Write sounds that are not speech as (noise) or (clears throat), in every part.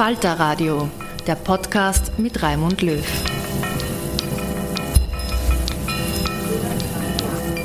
Falter Radio, der Podcast mit Raimund Löw.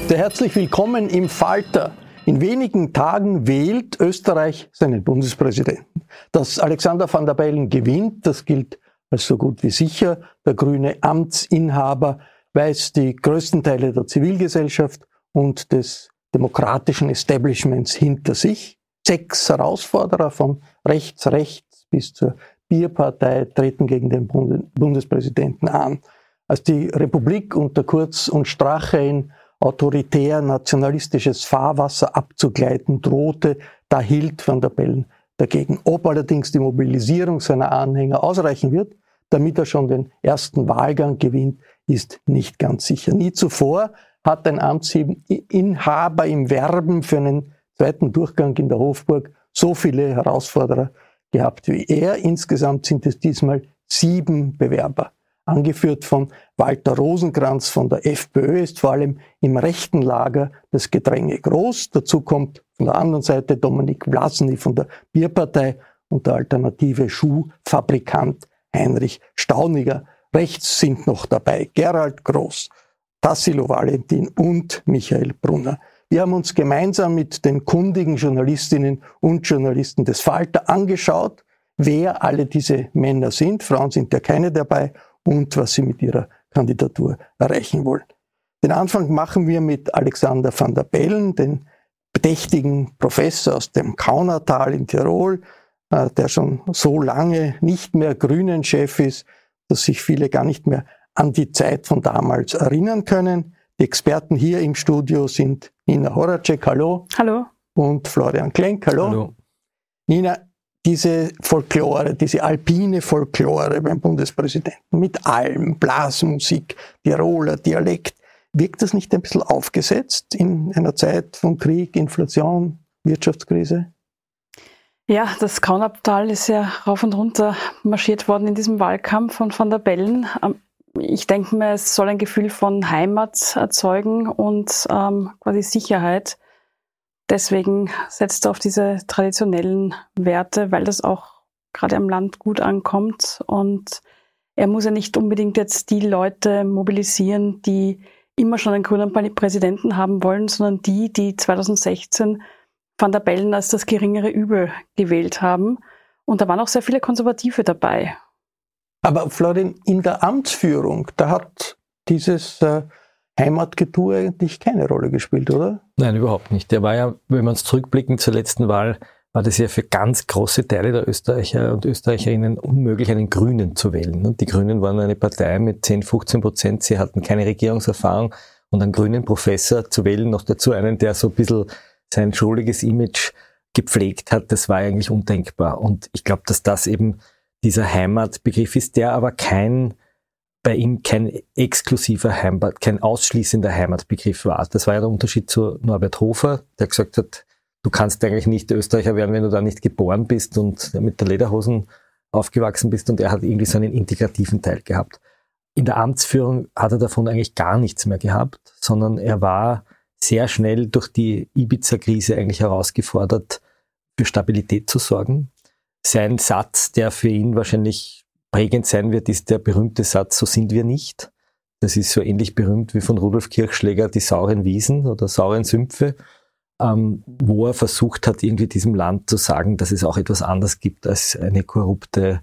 Sehr herzlich willkommen im Falter. In wenigen Tagen wählt Österreich seinen Bundespräsidenten. Dass Alexander van der Bellen gewinnt, das gilt als so gut wie sicher. Der grüne Amtsinhaber weiß die größten Teile der Zivilgesellschaft und des demokratischen Establishments hinter sich. Sechs Herausforderer von rechts, rechts bis zur Bierpartei treten gegen den Bundespräsidenten an. Als die Republik unter Kurz und Strache in autoritär nationalistisches Fahrwasser abzugleiten drohte, da hielt Van der Bellen dagegen. Ob allerdings die Mobilisierung seiner Anhänger ausreichen wird, damit er schon den ersten Wahlgang gewinnt, ist nicht ganz sicher. Nie zuvor hat ein Amtsinhaber im Werben für einen zweiten Durchgang in der Hofburg so viele Herausforderer gehabt wie er. Insgesamt sind es diesmal sieben Bewerber. Angeführt von Walter Rosenkranz von der FPÖ ist vor allem im rechten Lager das Gedränge groß. Dazu kommt von der anderen Seite Dominik Vlasny von der Bierpartei und der alternative Schuhfabrikant Heinrich Stauniger. Rechts sind noch dabei Gerald Groß, Tassilo Valentin und Michael Brunner. Wir haben uns gemeinsam mit den kundigen Journalistinnen und Journalisten des Falter angeschaut, wer alle diese Männer sind. Frauen sind ja keine dabei und was sie mit ihrer Kandidatur erreichen wollen. Den Anfang machen wir mit Alexander van der Bellen, den bedächtigen Professor aus dem Kaunertal in Tirol, äh, der schon so lange nicht mehr Grünen-Chef ist, dass sich viele gar nicht mehr an die Zeit von damals erinnern können. Die Experten hier im Studio sind Nina Horacek, hallo. Hallo. Und Florian Klenk, hallo. Hallo. Nina, diese Folklore, diese alpine Folklore beim Bundespräsidenten mit allem, Blasmusik, Tiroler Dialekt, wirkt das nicht ein bisschen aufgesetzt in einer Zeit von Krieg, Inflation, Wirtschaftskrise? Ja, das Kaunabtal ist ja rauf und runter marschiert worden in diesem Wahlkampf von Van der Bellen. Ich denke mir, es soll ein Gefühl von Heimat erzeugen und ähm, quasi Sicherheit. Deswegen setzt er auf diese traditionellen Werte, weil das auch gerade am Land gut ankommt. Und er muss ja nicht unbedingt jetzt die Leute mobilisieren, die immer schon einen grünen Präsidenten haben wollen, sondern die, die 2016 Van der Bellen als das geringere Übel gewählt haben. Und da waren auch sehr viele Konservative dabei. Aber Florin, in der Amtsführung, da hat dieses äh, Heimatgetue eigentlich keine Rolle gespielt, oder? Nein, überhaupt nicht. Der war ja, wenn wir uns zurückblicken zur letzten Wahl, war das ja für ganz große Teile der Österreicher und Österreicherinnen unmöglich, einen Grünen zu wählen. Und die Grünen waren eine Partei mit 10, 15 Prozent. Sie hatten keine Regierungserfahrung und einen grünen Professor zu wählen, noch dazu einen, der so ein bisschen sein schuldiges Image gepflegt hat, das war eigentlich undenkbar. Und ich glaube, dass das eben dieser Heimatbegriff ist, der aber kein bei ihm kein exklusiver Heimat, kein ausschließender Heimatbegriff war. Das war ja der Unterschied zu Norbert Hofer, der gesagt hat, du kannst eigentlich nicht Österreicher werden, wenn du da nicht geboren bist und mit der Lederhosen aufgewachsen bist und er hat irgendwie so einen integrativen Teil gehabt. In der Amtsführung hat er davon eigentlich gar nichts mehr gehabt, sondern er war sehr schnell durch die Ibiza-Krise eigentlich herausgefordert, für Stabilität zu sorgen. Sein Satz, der für ihn wahrscheinlich prägend sein wird, ist der berühmte Satz, so sind wir nicht. Das ist so ähnlich berühmt wie von Rudolf Kirchschläger die sauren Wiesen oder sauren Sümpfe, ähm, wo er versucht hat, irgendwie diesem Land zu sagen, dass es auch etwas anderes gibt als eine korrupte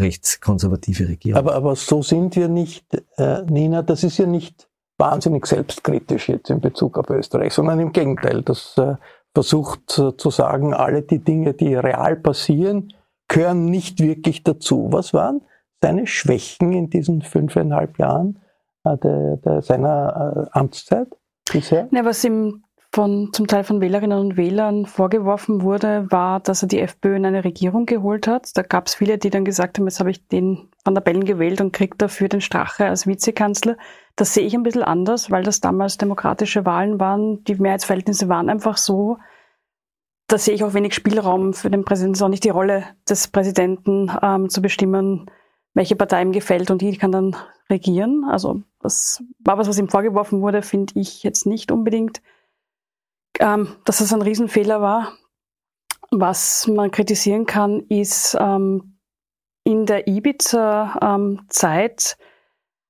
rechtskonservative Regierung. Aber, aber so sind wir nicht, äh, Nina, das ist ja nicht wahnsinnig selbstkritisch jetzt in Bezug auf Österreich, sondern im Gegenteil. Das äh, versucht äh, zu sagen, alle die Dinge, die real passieren, gehören nicht wirklich dazu. Was waren seine Schwächen in diesen fünfeinhalb Jahren äh, der, der, seiner äh, Amtszeit bisher? Ja, was ihm von, zum Teil von Wählerinnen und Wählern vorgeworfen wurde, war, dass er die FPÖ in eine Regierung geholt hat. Da gab es viele, die dann gesagt haben, jetzt habe ich den Van der Bellen gewählt und kriege dafür den Strache als Vizekanzler. Das sehe ich ein bisschen anders, weil das damals demokratische Wahlen waren. Die Mehrheitsverhältnisse waren einfach so. Da sehe ich auch wenig Spielraum für den Präsidenten, ist auch nicht die Rolle des Präsidenten ähm, zu bestimmen, welche Partei ihm gefällt und die kann dann regieren. Also das war was, was ihm vorgeworfen wurde, finde ich jetzt nicht unbedingt, ähm, dass das ein Riesenfehler war. Was man kritisieren kann, ist ähm, in der Ibiza-Zeit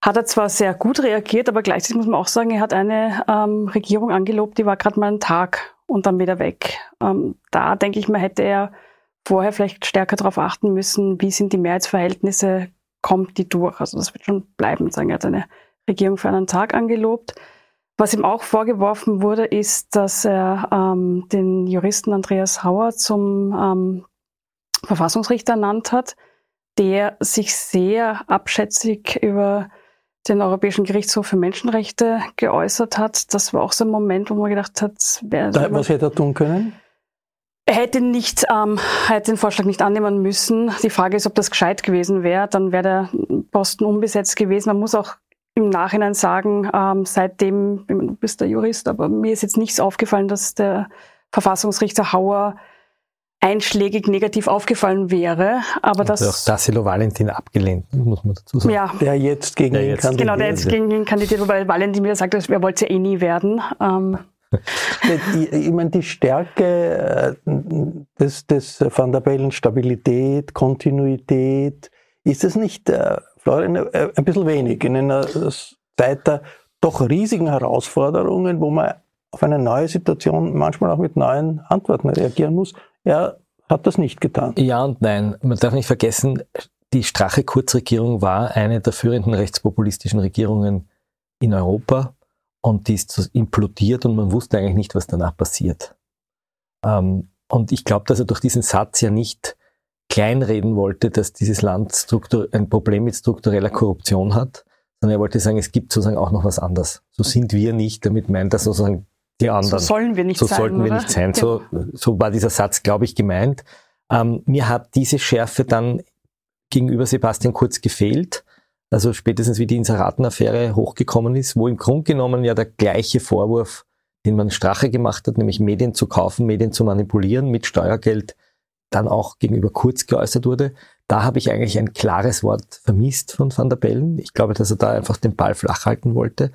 hat er zwar sehr gut reagiert, aber gleichzeitig muss man auch sagen, er hat eine ähm, Regierung angelobt, die war gerade mal einen Tag und dann wieder weg. Ähm, da denke ich mal, hätte er vorher vielleicht stärker darauf achten müssen, wie sind die Mehrheitsverhältnisse, kommt die durch. Also das wird schon bleiben, sagen er hat eine Regierung für einen Tag angelobt. Was ihm auch vorgeworfen wurde, ist, dass er ähm, den Juristen Andreas Hauer zum ähm, Verfassungsrichter ernannt hat, der sich sehr abschätzig über den Europäischen Gerichtshof für Menschenrechte geäußert hat. Das war auch so ein Moment, wo man gedacht hat, wer, da, was hätte er tun können? Er hätte nicht, ähm, hätte den Vorschlag nicht annehmen müssen. Die Frage ist, ob das gescheit gewesen wäre. Dann wäre der Posten unbesetzt gewesen. Man muss auch im Nachhinein sagen, ähm, seitdem, du bist der Jurist, aber mir ist jetzt nichts aufgefallen, dass der Verfassungsrichter Hauer einschlägig negativ aufgefallen wäre. Aber Und das auch Tassilo Valentin abgelehnt, muss man dazu sagen. Ja. Der jetzt gegen ihn kandidiert. Genau, der jetzt gegen ihn kandidiert, wobei Valentin wieder sagt, er wollte ja eh nie werden. Ähm, ich meine, die Stärke äh, des, des Van der Bellen, Stabilität, Kontinuität, ist es nicht, äh, Florian, äh, ein bisschen wenig in einer Zeit der doch riesigen Herausforderungen, wo man auf eine neue Situation manchmal auch mit neuen Antworten reagieren muss. Er hat das nicht getan. Ja und nein. Man darf nicht vergessen, die Strache-Kurzregierung war eine der führenden rechtspopulistischen Regierungen in Europa und die ist implodiert und man wusste eigentlich nicht, was danach passiert. Ähm, und ich glaube, dass er durch diesen Satz ja nicht kleinreden wollte, dass dieses Land ein Problem mit struktureller Korruption hat, sondern er wollte sagen, es gibt sozusagen auch noch was anderes. So sind wir nicht, damit meint er sozusagen die anderen. So sollen wir nicht so sein. So sollten wir oder? nicht sein. So, so war dieser Satz, glaube ich, gemeint. Ähm, mir hat diese Schärfe dann gegenüber Sebastian Kurz gefehlt. Also spätestens wie die Inseratenaffäre hochgekommen ist, wo im Grunde genommen ja der gleiche Vorwurf, den man Strache gemacht hat, nämlich Medien zu kaufen, Medien zu manipulieren mit Steuergeld, dann auch gegenüber Kurz geäußert wurde. Da habe ich eigentlich ein klares Wort vermisst von Van der Bellen. Ich glaube, dass er da einfach den Ball flach halten wollte.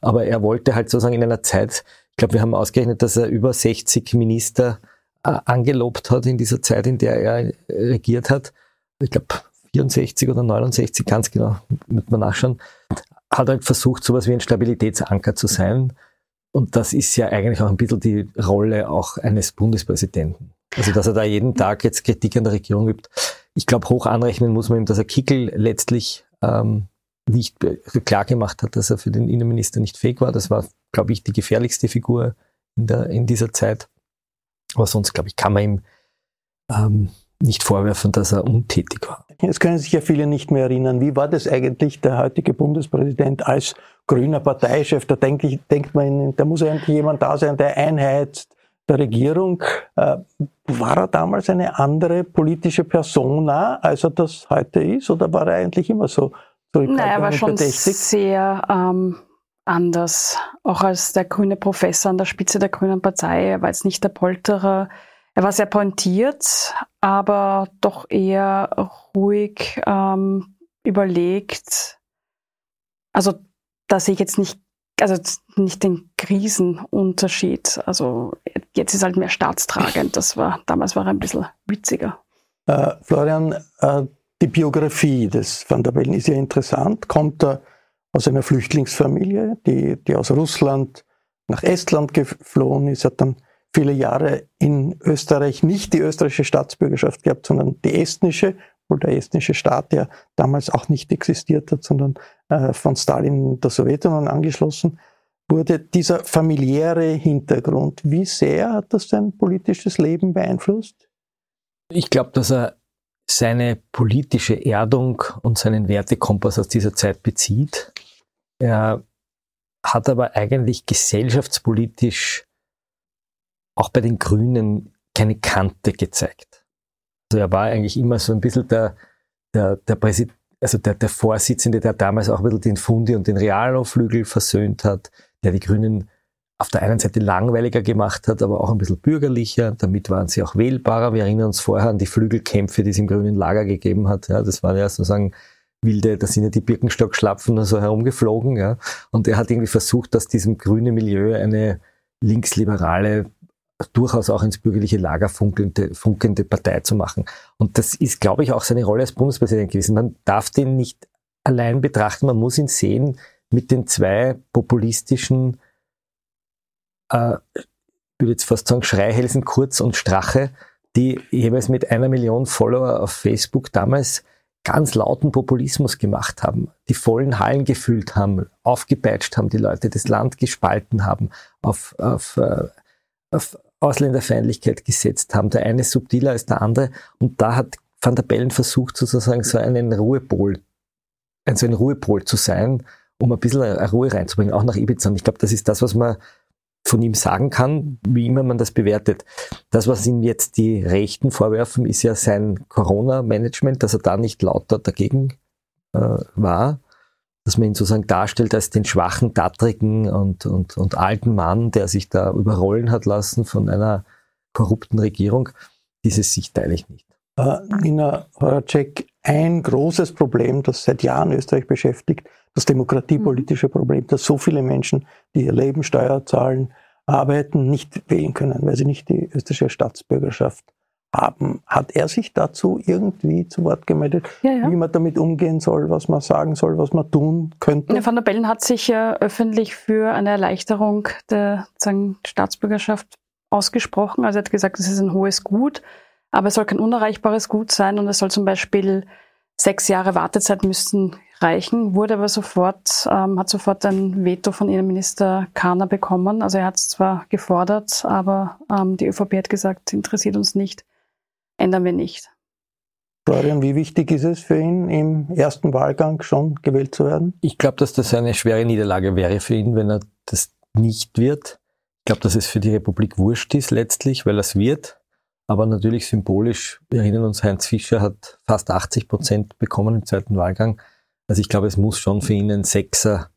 Aber er wollte halt sozusagen in einer Zeit, ich glaube, wir haben ausgerechnet, dass er über 60 Minister äh, angelobt hat in dieser Zeit, in der er regiert hat. Ich glaube, 64 oder 69, ganz genau, wird man nachschauen, hat halt versucht, sowas wie ein Stabilitätsanker zu sein. Und das ist ja eigentlich auch ein bisschen die Rolle auch eines Bundespräsidenten. Also, dass er da jeden Tag jetzt Kritik an der Regierung gibt. Ich glaube, hoch anrechnen muss man ihm, dass er Kickel letztlich ähm, nicht klar gemacht hat, dass er für den Innenminister nicht fähig war. Das war, glaube ich, die gefährlichste Figur in, der, in dieser Zeit. Aber sonst, glaube ich, kann man ihm ähm, nicht vorwerfen, dass er untätig war. Jetzt können sich ja viele nicht mehr erinnern. Wie war das eigentlich, der heutige Bundespräsident als grüner Parteichef? Da denke ich, denkt man, da muss eigentlich jemand da sein, der Einheit der Regierung. Äh, war er damals eine andere politische Persona, als er das heute ist? Oder war er eigentlich immer so Nein, er war schon verdächtig? sehr ähm, anders. Auch als der grüne Professor an der Spitze der Grünen Partei. Er war jetzt nicht der Polterer. Er war sehr pointiert, aber doch eher ruhig, ähm, überlegt. Also da sehe ich jetzt nicht, also nicht den Krisenunterschied. Also jetzt ist halt mehr staatstragend. Das war, damals war er ein bisschen witziger. Äh, Florian, äh, die Biografie des Van der Bellen ist ja interessant. Kommt er aus einer Flüchtlingsfamilie, die, die aus Russland nach Estland geflohen ist, hat dann viele Jahre in Österreich nicht die österreichische Staatsbürgerschaft gehabt, sondern die estnische, obwohl der estnische Staat ja damals auch nicht existiert hat, sondern äh, von Stalin der Sowjetunion angeschlossen wurde. Dieser familiäre Hintergrund, wie sehr hat das sein politisches Leben beeinflusst? Ich glaube, dass er seine politische Erdung und seinen Wertekompass aus dieser Zeit bezieht. Er hat aber eigentlich gesellschaftspolitisch auch bei den Grünen keine Kante gezeigt. Also er war eigentlich immer so ein bisschen der, der, der Präsident, also der, der Vorsitzende, der damals auch ein bisschen den Fundi und den Realo-Flügel versöhnt hat, der die Grünen auf der einen Seite langweiliger gemacht hat, aber auch ein bisschen bürgerlicher. Damit waren sie auch wählbarer. Wir erinnern uns vorher an die Flügelkämpfe, die es im grünen Lager gegeben hat. Ja, das waren ja sozusagen wilde, da sind ja die Birkenstock-Schlapfen so herumgeflogen. Ja. Und er hat irgendwie versucht, aus diesem grünen Milieu eine linksliberale durchaus auch ins bürgerliche Lager funkelnde, funkende Partei zu machen. Und das ist, glaube ich, auch seine Rolle als Bundespräsident gewesen. Man darf den nicht allein betrachten, man muss ihn sehen mit den zwei populistischen, äh, ich würde jetzt fast sagen, Schreihälsen Kurz und Strache, die jeweils mit einer Million Follower auf Facebook damals ganz lauten Populismus gemacht haben, die vollen Hallen gefüllt haben, aufgepeitscht haben, die Leute das Land gespalten haben, auf, auf, äh, auf Ausländerfeindlichkeit gesetzt haben. Der eine subtiler als der andere. Und da hat Van der Bellen versucht, sozusagen so einen Ruhepol, also ein Ruhepol zu sein, um ein bisschen Ruhe reinzubringen, auch nach Ibiza. Und ich glaube, das ist das, was man von ihm sagen kann, wie immer man das bewertet. Das, was ihm jetzt die Rechten vorwerfen, ist ja sein Corona-Management, dass er da nicht lauter dagegen äh, war dass man ihn sozusagen darstellt als den schwachen, tattrigen und, und, und alten Mann, der sich da überrollen hat lassen von einer korrupten Regierung. Diese Sicht teile ich nicht. Äh, Nina Horacek, ein großes Problem, das seit Jahren Österreich beschäftigt, das demokratiepolitische mhm. Problem, dass so viele Menschen, die ihr Leben Steuer zahlen, arbeiten, nicht wählen können, weil sie nicht die österreichische Staatsbürgerschaft haben. Hat er sich dazu irgendwie zu Wort gemeldet, ja, ja. wie man damit umgehen soll, was man sagen soll, was man tun könnte? Van der Bellen hat sich ja öffentlich für eine Erleichterung der sagen, Staatsbürgerschaft ausgesprochen. Also er hat gesagt, es ist ein hohes Gut, aber es soll kein unerreichbares Gut sein und es soll zum Beispiel sechs Jahre Wartezeit müssten reichen, wurde aber sofort, ähm, hat sofort ein Veto von Innenminister Kahner bekommen. Also er hat es zwar gefordert, aber ähm, die ÖVP hat gesagt, interessiert uns nicht ändern wir nicht. Florian, wie wichtig ist es für ihn, im ersten Wahlgang schon gewählt zu werden? Ich glaube, dass das eine schwere Niederlage wäre für ihn, wenn er das nicht wird. Ich glaube, dass es für die Republik wurscht ist letztlich, weil er es wird. Aber natürlich symbolisch, wir erinnern uns, Heinz Fischer hat fast 80 Prozent bekommen im zweiten Wahlgang. Also ich glaube, es muss schon für ihn ein Sechser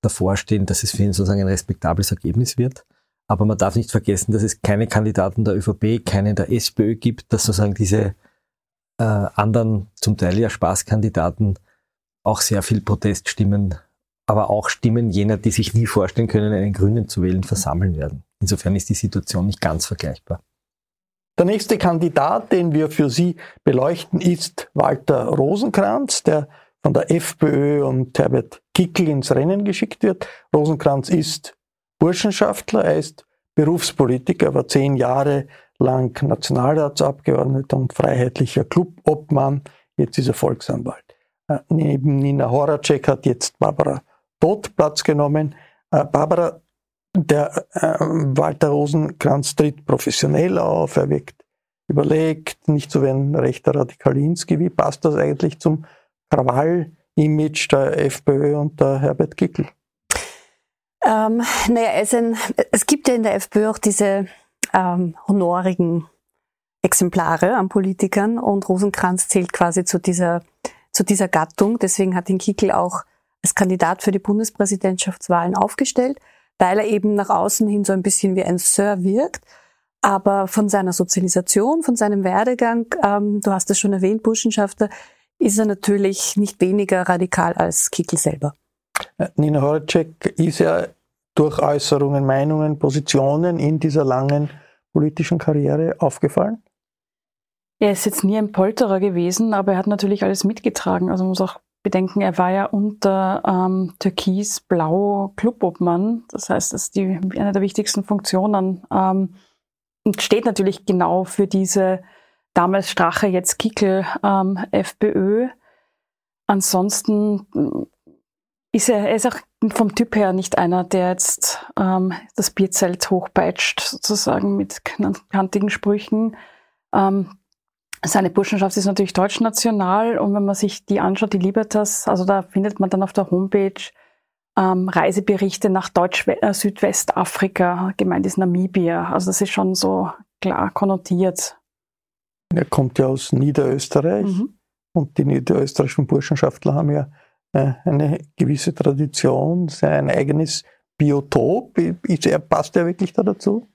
davor stehen, dass es für ihn sozusagen ein respektables Ergebnis wird. Aber man darf nicht vergessen, dass es keine Kandidaten der ÖVP, keine der SPÖ gibt, dass sozusagen diese äh, anderen, zum Teil ja Spaßkandidaten, auch sehr viel Proteststimmen, aber auch Stimmen jener, die sich nie vorstellen können, einen Grünen zu wählen, versammeln werden. Insofern ist die Situation nicht ganz vergleichbar. Der nächste Kandidat, den wir für Sie beleuchten, ist Walter Rosenkranz, der von der FPÖ und Herbert Kickel ins Rennen geschickt wird. Rosenkranz ist Burschenschaftler, er ist Berufspolitiker, war zehn Jahre lang Nationalratsabgeordneter und freiheitlicher Clubobmann, jetzt ist er Volksanwalt. Äh, neben Nina Horacek hat jetzt Barbara Todt Platz genommen. Äh, Barbara, der äh, Walter Rosenkranz tritt professionell auf, er wirkt überlegt, nicht so wie ein rechter Radikalinski. Wie passt das eigentlich zum Krawall-Image der FPÖ und der Herbert Kickel? Ähm, naja, es, ein, es gibt ja in der FPÖ auch diese ähm, honorigen Exemplare an Politikern und Rosenkranz zählt quasi zu dieser, zu dieser Gattung. Deswegen hat ihn Kickel auch als Kandidat für die Bundespräsidentschaftswahlen aufgestellt, weil er eben nach außen hin so ein bisschen wie ein Sir wirkt. Aber von seiner Sozialisation, von seinem Werdegang, ähm, du hast es schon erwähnt, Burschenschafter, ist er natürlich nicht weniger radikal als Kickel selber. Äh, Nina Horacek ist ja durch Äußerungen, Meinungen, Positionen in dieser langen politischen Karriere aufgefallen? Er ist jetzt nie ein Polterer gewesen, aber er hat natürlich alles mitgetragen. Also man muss auch bedenken, er war ja unter ähm, Türkis-Blau Clubobmann. Das heißt, das ist die, eine der wichtigsten Funktionen ähm, und steht natürlich genau für diese damals Strache, jetzt Kickel ähm, FPÖ. Ansonsten ist er, er ist auch vom Typ her nicht einer, der jetzt ähm, das Bierzelt hochpeitscht, sozusagen mit kantigen Sprüchen. Ähm, seine Burschenschaft ist natürlich deutschnational und wenn man sich die anschaut, die Libertas, also da findet man dann auf der Homepage ähm, Reiseberichte nach Deutsch äh, Südwestafrika, gemeint ist Namibia. Also das ist schon so klar konnotiert. Er kommt ja aus Niederösterreich mhm. und die niederösterreichischen Burschenschaftler haben ja äh, eine gewisse Tradition, sein eigenes Biotop. Ist er, passt er wirklich da dazu?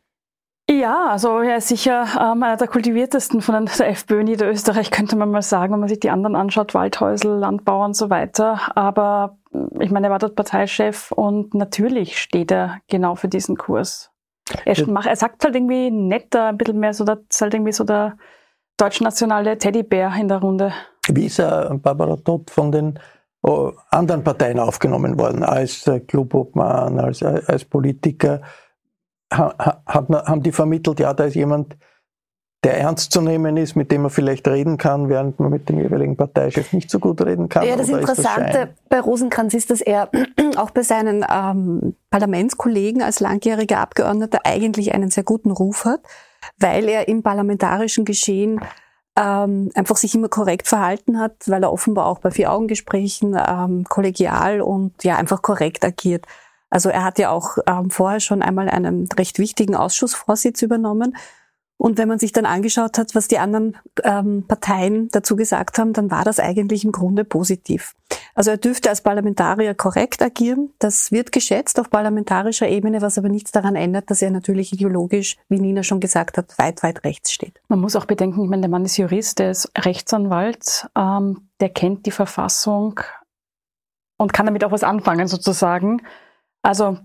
Ja, also er ist sicher ähm, einer der kultiviertesten von (laughs) der FPÖ in Niederösterreich, könnte man mal sagen, wenn man sich die anderen anschaut, Waldhäusl, Landbauer und so weiter. Aber äh, ich meine, er war dort Parteichef und natürlich steht er genau für diesen Kurs. Er, ja. macht, er sagt halt irgendwie netter, ein bisschen mehr so, ist halt irgendwie so der deutschnationale Teddybär in der Runde. Wie ist er, Barbara Todt, von den äh, anderen Parteien aufgenommen worden, als äh, Clubobmann, als, äh, als Politiker. Haben die vermittelt, ja, da ist jemand, der ernst zu nehmen ist, mit dem man vielleicht reden kann, während man mit dem jeweiligen Parteichef nicht so gut reden kann. Ja, das Interessante das bei Rosenkranz ist, dass er (clears throat) auch bei seinen ähm, Parlamentskollegen als langjähriger Abgeordneter eigentlich einen sehr guten Ruf hat, weil er im parlamentarischen Geschehen ähm, einfach sich immer korrekt verhalten hat, weil er offenbar auch bei Vier-Augen-Gesprächen ähm, kollegial und ja einfach korrekt agiert. Also er hat ja auch ähm, vorher schon einmal einen recht wichtigen Ausschussvorsitz übernommen und wenn man sich dann angeschaut hat, was die anderen ähm, Parteien dazu gesagt haben, dann war das eigentlich im Grunde positiv. Also er dürfte als Parlamentarier korrekt agieren. Das wird geschätzt auf parlamentarischer Ebene, was aber nichts daran ändert, dass er natürlich ideologisch, wie Nina schon gesagt hat, weit, weit rechts steht. Man muss auch bedenken, ich meine, der Mann ist Jurist, der ist Rechtsanwalt, ähm, der kennt die Verfassung und kann damit auch was anfangen sozusagen. Also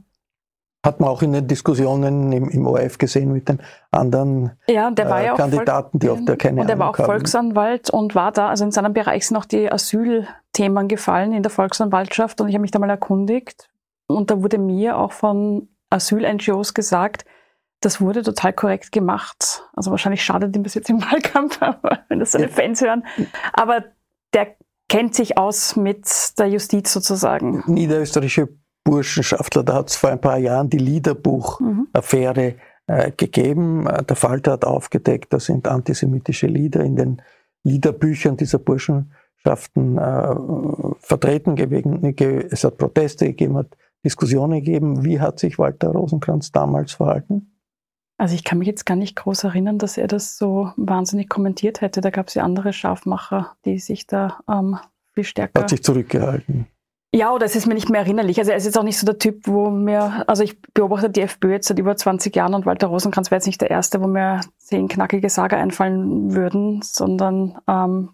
hat man auch in den Diskussionen im, im ORF gesehen mit den anderen ja, äh, ja Kandidaten, die oft der keine Und er war auch haben. Volksanwalt und war da, also in seinem Bereich sind auch die Asylthemen gefallen in der Volksanwaltschaft und ich habe mich da mal erkundigt und da wurde mir auch von Asyl-NGOs gesagt, das wurde total korrekt gemacht. Also wahrscheinlich schadet ihm das jetzt im (laughs) Wahlkampf, wenn das seine Fans hören. Aber der kennt sich aus mit der Justiz sozusagen. Niederösterreichische Burschenschaftler. Da hat es vor ein paar Jahren die Liederbuch-Affäre äh, gegeben. Der Falter hat aufgedeckt, da sind antisemitische Lieder in den Liederbüchern dieser Burschenschaften äh, vertreten gewesen. Es hat Proteste gegeben, hat Diskussionen gegeben. Wie hat sich Walter Rosenkranz damals verhalten? Also ich kann mich jetzt gar nicht groß erinnern, dass er das so wahnsinnig kommentiert hätte. Da gab es ja andere Scharfmacher, die sich da ähm, viel stärker... Hat sich zurückgehalten. Ja, oder es ist mir nicht mehr erinnerlich. Also er ist jetzt auch nicht so der Typ, wo mir, also ich beobachte die FPÖ jetzt seit über 20 Jahren und Walter Rosenkranz wäre jetzt nicht der Erste, wo mir zehn knackige Sager einfallen würden, sondern ähm,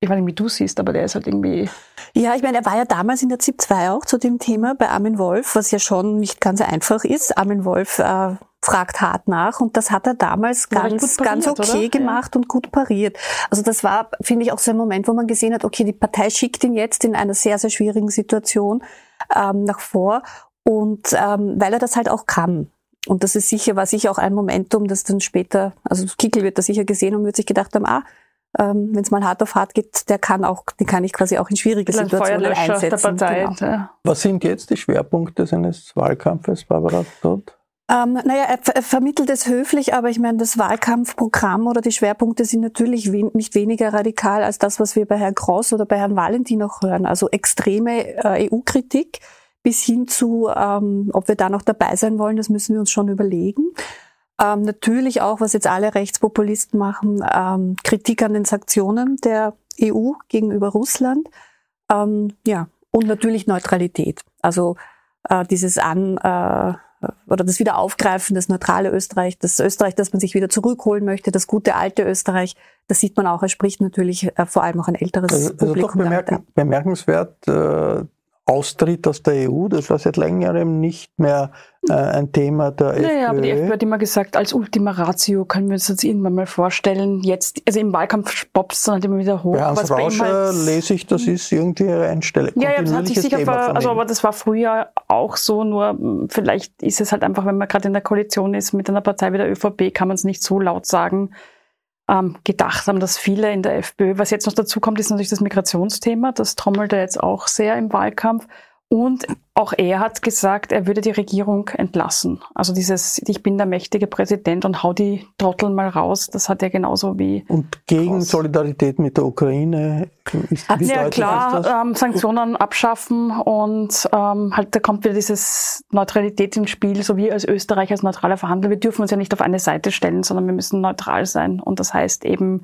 ich weiß nicht, wie du siehst, aber der ist halt irgendwie. Ja, ich meine, er war ja damals in der ZIP 2 auch zu dem Thema bei Armin Wolf, was ja schon nicht ganz einfach ist. Armin Wolf äh, fragt hart nach und das hat er damals ganz, pariert, ganz okay oder? gemacht ja. und gut pariert. Also das war, finde ich, auch so ein Moment, wo man gesehen hat, okay, die Partei schickt ihn jetzt in einer sehr, sehr schwierigen Situation ähm, nach vor und ähm, weil er das halt auch kann. Und das ist sicher, war sicher auch ein Momentum, das dann später, also Kickel wird das sicher gesehen und wird sich gedacht haben, ah, ähm, wenn es mal hart auf hart geht, der kann auch, den kann ich quasi auch in schwierige Situationen einsetzen. Der Partei, genau. ja. Was sind jetzt die Schwerpunkte seines Wahlkampfes, Barbara Todt? Ähm, naja, er, er, vermittelt es höflich, aber ich meine, das Wahlkampfprogramm oder die Schwerpunkte sind natürlich wen, nicht weniger radikal als das, was wir bei Herrn Gross oder bei Herrn Valentin auch hören. Also extreme äh, EU-Kritik bis hin zu, ähm, ob wir da noch dabei sein wollen, das müssen wir uns schon überlegen. Ähm, natürlich auch, was jetzt alle Rechtspopulisten machen, ähm, Kritik an den Sanktionen der EU gegenüber Russland. Ähm, ja, und natürlich Neutralität. Also äh, dieses An äh, oder das Wiederaufgreifen, das neutrale Österreich, das Österreich, das man sich wieder zurückholen möchte, das gute alte Österreich, das sieht man auch, er spricht natürlich äh, vor allem auch ein älteres also, also Publikum. Doch bemerken, bemerkenswert, äh, Austritt aus der EU, das war seit längerem nicht mehr äh, ein Thema der naja, FPÖ. aber die FPÖ hat immer gesagt, als Ultima Ratio können wir uns das irgendwann mal vorstellen. Jetzt, also im Wahlkampf poppt es dann halt immer wieder hoch. Bei Hans Rauscher halt, lese ich, das ist irgendwie ihre Einstellung. Ja, ja, das hat sich sicher, ver, also aber das war früher auch so, nur hm, vielleicht ist es halt einfach, wenn man gerade in der Koalition ist mit einer Partei wie der ÖVP, kann man es nicht so laut sagen ähm, gedacht haben, dass viele in der FPÖ, was jetzt noch dazu kommt, ist natürlich das Migrationsthema. Das trommelt er jetzt auch sehr im Wahlkampf. Und auch er hat gesagt, er würde die Regierung entlassen. Also dieses, ich bin der mächtige Präsident und hau die Trottel mal raus, das hat er genauso wie. Und gegen raus. Solidarität mit der Ukraine ist wie Ja klar, ähm, Sanktionen abschaffen und ähm, halt da kommt wieder dieses Neutralität ins Spiel, so wie als Österreich als neutraler Verhandler. Wir dürfen uns ja nicht auf eine Seite stellen, sondern wir müssen neutral sein. Und das heißt eben,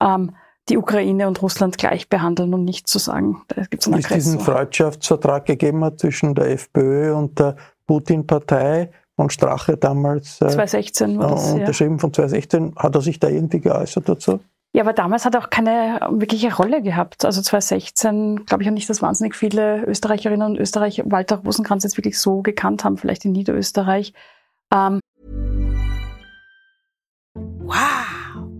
ähm, die Ukraine und Russland gleich behandeln und nicht zu sagen, da gibt es einen Aggressor. Es diesen Freundschaftsvertrag gegeben hat zwischen der FPÖ und der Putin-Partei von Strache damals 2016 äh, war das, unterschrieben ja. von 2016. Hat er sich da irgendwie geäußert dazu? Ja, aber damals hat er auch keine wirkliche Rolle gehabt. Also 2016 glaube ich auch nicht, dass wahnsinnig viele Österreicherinnen und Österreicher Walter Rosenkranz jetzt wirklich so gekannt haben, vielleicht in Niederösterreich. Ähm wow.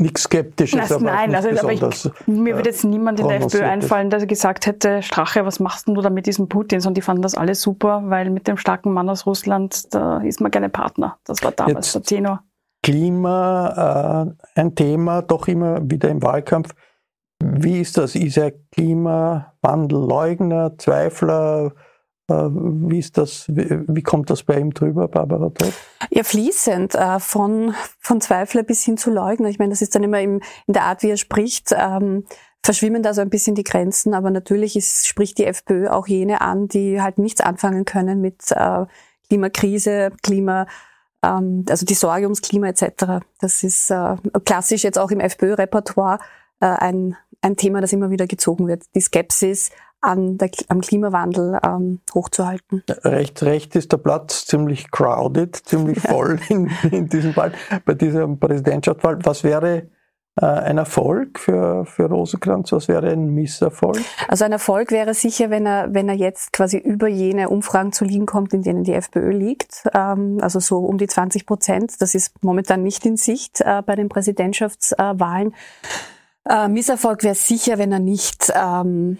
Nichts Skeptisches. Das, nein, also, aber ich, mir wird jetzt niemand in der FPÖ einfallen, der gesagt hätte, Strache, was machst du da mit diesem Putin? Und die fanden das alles super, weil mit dem starken Mann aus Russland, da ist man gerne Partner. Das war damals jetzt der Tenor. Klima, äh, ein Thema, doch immer wieder im Wahlkampf. Wie ist das? Ist er Klimawandelleugner, Zweifler? Äh, wie ist das, wie kommt das bei ihm drüber, Barbara Todd? Ja, fließend, äh, von, von Zweifler bis hin zu Leugner. Ich meine, das ist dann immer im, in der Art, wie er spricht, ähm, verschwimmen da so ein bisschen die Grenzen, aber natürlich ist, spricht die FPÖ auch jene an, die halt nichts anfangen können mit äh, Klimakrise, Klima, ähm, also die Sorge ums Klima etc. Das ist äh, klassisch jetzt auch im FPÖ-Repertoire äh, ein, ein Thema, das immer wieder gezogen wird. Die Skepsis an der, am Klimawandel ähm, hochzuhalten. Recht, recht ist der Platz ziemlich crowded, ziemlich voll in, in diesem Fall, bei dieser Präsidentschaftswahl. Was wäre äh, ein Erfolg für, für Rosenkranz? Was wäre ein Misserfolg? Also ein Erfolg wäre sicher, wenn er, wenn er jetzt quasi über jene Umfragen zu liegen kommt, in denen die FPÖ liegt. Ähm, also so um die 20 Prozent. Das ist momentan nicht in Sicht äh, bei den Präsidentschaftswahlen. Äh, Misserfolg wäre sicher, wenn er nicht ähm,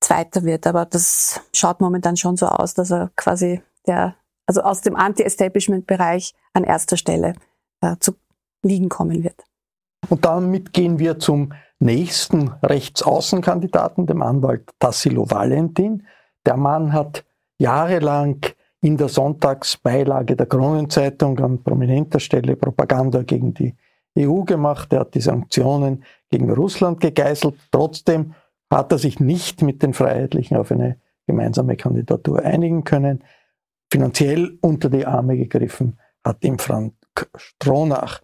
Zweiter wird. Aber das schaut momentan schon so aus, dass er quasi der, also aus dem Anti-Establishment-Bereich an erster Stelle äh, zu liegen kommen wird. Und damit gehen wir zum nächsten Rechtsaußenkandidaten, dem Anwalt Tassilo Valentin. Der Mann hat jahrelang in der Sonntagsbeilage der Kronenzeitung an prominenter Stelle Propaganda gegen die EU gemacht. Er hat die Sanktionen gegen Russland gegeißelt. Trotzdem hat er sich nicht mit den Freiheitlichen auf eine gemeinsame Kandidatur einigen können. Finanziell unter die Arme gegriffen hat ihm Frank Stronach.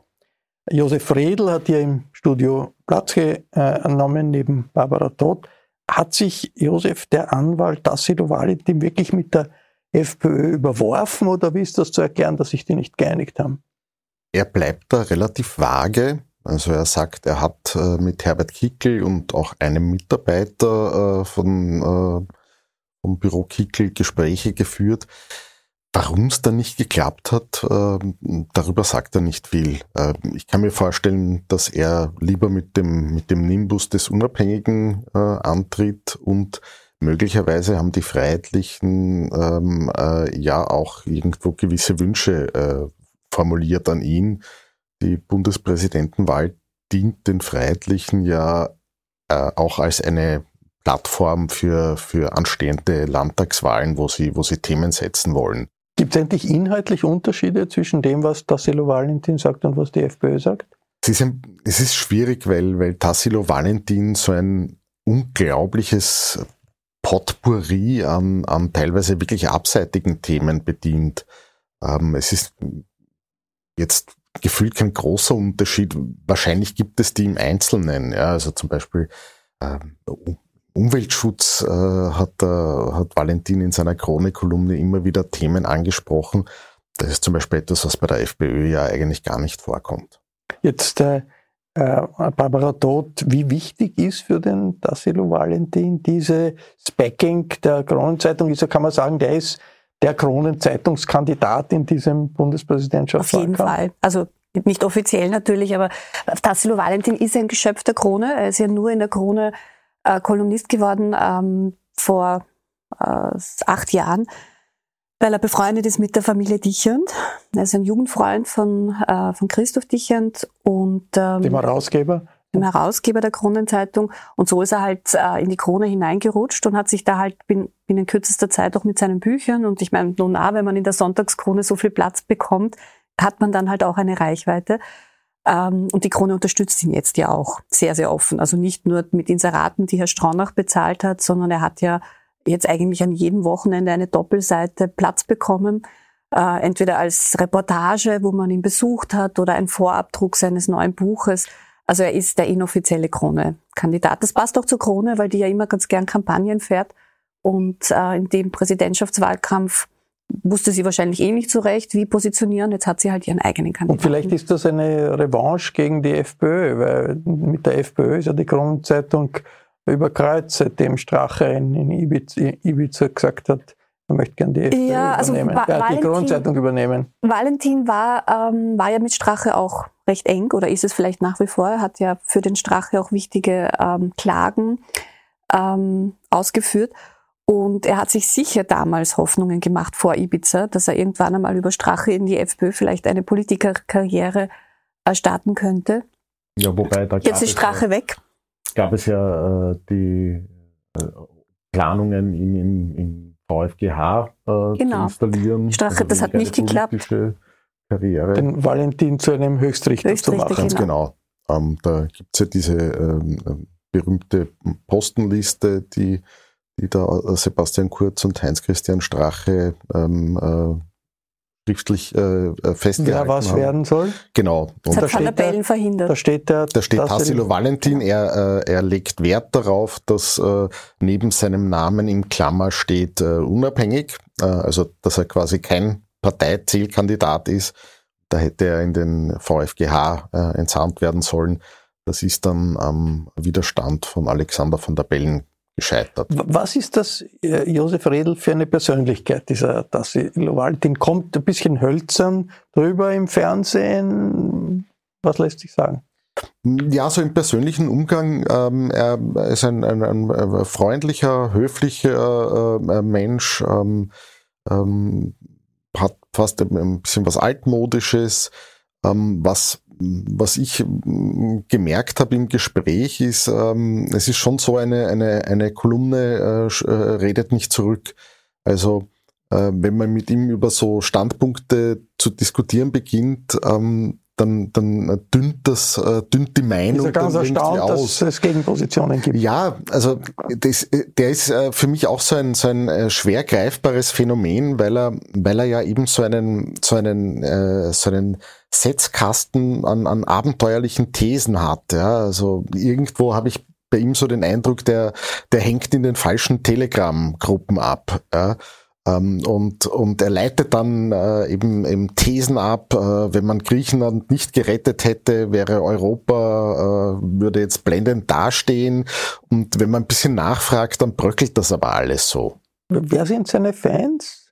Josef Redl hat hier im Studio Platz genommen, neben Barbara Todt. Hat sich Josef, der Anwalt Tassilo Valentin, wirklich mit der FPÖ überworfen oder wie ist das zu erklären, dass sich die nicht geeinigt haben? er bleibt da relativ vage. Also er sagt, er hat äh, mit Herbert Kickel und auch einem Mitarbeiter äh, von, äh, vom Büro Kickel Gespräche geführt. Warum es dann nicht geklappt hat, äh, darüber sagt er nicht viel. Äh, ich kann mir vorstellen, dass er lieber mit dem, mit dem Nimbus des Unabhängigen antritt und möglicherweise haben die Freiheitlichen ähm, äh, ja auch irgendwo gewisse Wünsche formuliert an ihn. Die Bundespräsidentenwahl dient den Freiheitlichen ja äh, auch als eine Plattform für, für anstehende Landtagswahlen, wo sie, wo sie Themen setzen wollen. Gibt es endlich inhaltlich Unterschiede zwischen dem, was Tassilo Valentin sagt und was die FPÖ sagt? Es ist, ein, es ist schwierig, weil, weil Tassilo Valentin so ein unglaubliches Potpourri an, an teilweise wirklich abseitigen Themen bedient. Ähm, es ist jetzt gefühlt kein großer Unterschied. Wahrscheinlich gibt es die im Einzelnen. Ja, also zum Beispiel ähm, Umweltschutz äh, hat, äh, hat Valentin in seiner Krone-Kolumne immer wieder Themen angesprochen. Das ist zum Beispiel etwas, was bei der FPÖ ja eigentlich gar nicht vorkommt. Jetzt äh, äh Barbara Todt, wie wichtig ist für den Tassilo Valentin diese Spacking der Kronenzeitung? Wieso kann man sagen, der ist der Kronenzeitungskandidat in diesem Bundespräsidentschaftswahlkampf? Auf jeden Fall. Also nicht offiziell natürlich, aber Tassilo Valentin ist ein Geschöpf der Krone. Er ist ja nur in der Krone äh, Kolumnist geworden ähm, vor äh, acht Jahren, weil er befreundet ist mit der Familie Dichand. Er ist ein Jugendfreund von, äh, von Christoph Dichand und ähm, dem Herausgeber dem Herausgeber der Kronenzeitung. Und so ist er halt äh, in die Krone hineingerutscht und hat sich da halt bin, binnen kürzester Zeit auch mit seinen Büchern und ich meine, nun auch, wenn man in der Sonntagskrone so viel Platz bekommt, hat man dann halt auch eine Reichweite. Ähm, und die Krone unterstützt ihn jetzt ja auch sehr, sehr offen. Also nicht nur mit Inseraten, die Herr Straunach bezahlt hat, sondern er hat ja jetzt eigentlich an jedem Wochenende eine Doppelseite Platz bekommen. Äh, entweder als Reportage, wo man ihn besucht hat, oder ein Vorabdruck seines neuen Buches. Also er ist der inoffizielle Krone-Kandidat. Das passt auch zur Krone, weil die ja immer ganz gern Kampagnen fährt. Und äh, in dem Präsidentschaftswahlkampf wusste sie wahrscheinlich eh nicht so recht, wie positionieren. Jetzt hat sie halt ihren eigenen Kandidaten. Und vielleicht ist das eine Revanche gegen die FPÖ, weil mit der FPÖ ist ja die Kronenzeitung überkreuzt, seitdem Strache in, in Ibiza, Ibiza gesagt hat, er möchte gerne die FPÖ ja, also übernehmen, also ja, die Kronenzeitung übernehmen. Valentin war, ähm, war ja mit Strache auch recht eng oder ist es vielleicht nach wie vor. Er hat ja für den Strache auch wichtige ähm, Klagen ähm, ausgeführt. Und er hat sich sicher damals Hoffnungen gemacht vor Ibiza, dass er irgendwann einmal über Strache in die FPÖ vielleicht eine Politikerkarriere äh, starten könnte. Ja, wobei da Jetzt ist Strache ja, weg. Gab es ja äh, die äh, Planungen, ihn in, in VfGH äh, genau. zu installieren. Strache, also das hat nicht geklappt. Karriere. Den Valentin zu einem Höchstrichter, Höchstrichter zu machen. Ganz genau. genau. Ähm, da gibt es ja diese ähm, berühmte Postenliste, die die da äh, Sebastian Kurz und Heinz-Christian Strache ähm, äh, schriftlich äh, äh festgehalten Wer was haben. werden soll? Genau. Und das hat der Bellen verhindert. Da steht der, da steht Tassilo Valentin. Er, äh, er legt Wert darauf, dass äh, neben seinem Namen im Klammer steht äh, unabhängig, äh, also dass er quasi kein Parteizielkandidat ist. Da hätte er in den VfGH äh, entsandt werden sollen. Das ist dann am Widerstand von Alexander von der Bellen gescheitert. Was ist das, äh, Josef Redl, für eine Persönlichkeit, dieser Tassilo Valentin? Kommt ein bisschen hölzern drüber im Fernsehen? Was lässt sich sagen? Ja, so im persönlichen Umgang, ähm, er ist ein, ein, ein freundlicher, höflicher äh, Mensch, ähm, ähm, hat fast ein bisschen was Altmodisches, ähm, was was ich gemerkt habe im Gespräch ist, ähm, es ist schon so eine, eine, eine Kolumne äh, äh, redet nicht zurück. Also äh, wenn man mit ihm über so Standpunkte zu diskutieren beginnt, ähm, dann, dann dünnt das, äh, dünnt die Meinung. Ist ganz erstaunt, aus. dass es Gegenpositionen gibt. Ja, also das, der ist äh, für mich auch so ein, so ein äh, schwer greifbares Phänomen, weil er, weil er ja eben so einen, so einen, äh, so einen Setzkasten an, an abenteuerlichen Thesen hat. Ja, also irgendwo habe ich bei ihm so den Eindruck, der, der hängt in den falschen Telegram-Gruppen ab. Ja. Ähm, und, und er leitet dann äh, eben, eben Thesen ab, äh, wenn man Griechenland nicht gerettet hätte, wäre Europa, äh, würde jetzt blendend dastehen. Und wenn man ein bisschen nachfragt, dann bröckelt das aber alles so. Wer sind seine Fans?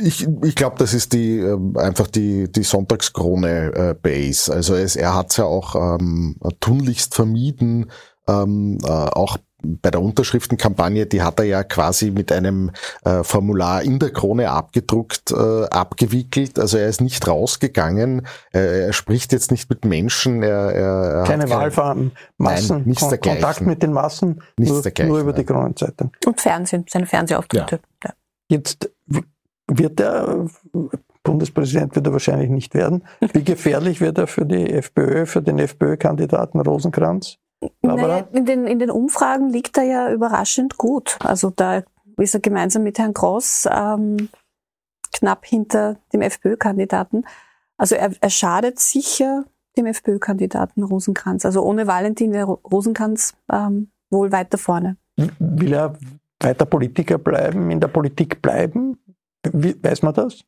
Ich, ich glaube, das ist die äh, einfach die die Sonntagskrone äh, Base. Also es, er hat es ja auch ähm, tunlichst vermieden, ähm, äh, auch bei der Unterschriftenkampagne, die hat er ja quasi mit einem äh, Formular in der Krone abgedruckt, äh, abgewickelt. Also er ist nicht rausgegangen. Äh, er spricht jetzt nicht mit Menschen. Er, er, er keine Wahlfahrten, Massen, Nein, Kon Kontakt mit den Massen, nichts nur, nur über die Kronenzeitung. Und Fernsehen, seine Fernsehauftritte. Ja. Jetzt wird der Bundespräsident wird er wahrscheinlich nicht werden. Wie gefährlich wird er für die FPÖ, für den FPÖ-Kandidaten Rosenkranz? Naja, in, den, in den Umfragen liegt er ja überraschend gut. Also da ist er gemeinsam mit Herrn Gross ähm, knapp hinter dem FPÖ-Kandidaten. Also er, er schadet sicher dem FPÖ-Kandidaten Rosenkranz. Also ohne Valentin wäre Rosenkranz ähm, wohl weiter vorne. Will er weiter Politiker bleiben, in der Politik bleiben? Wie, weiß man das?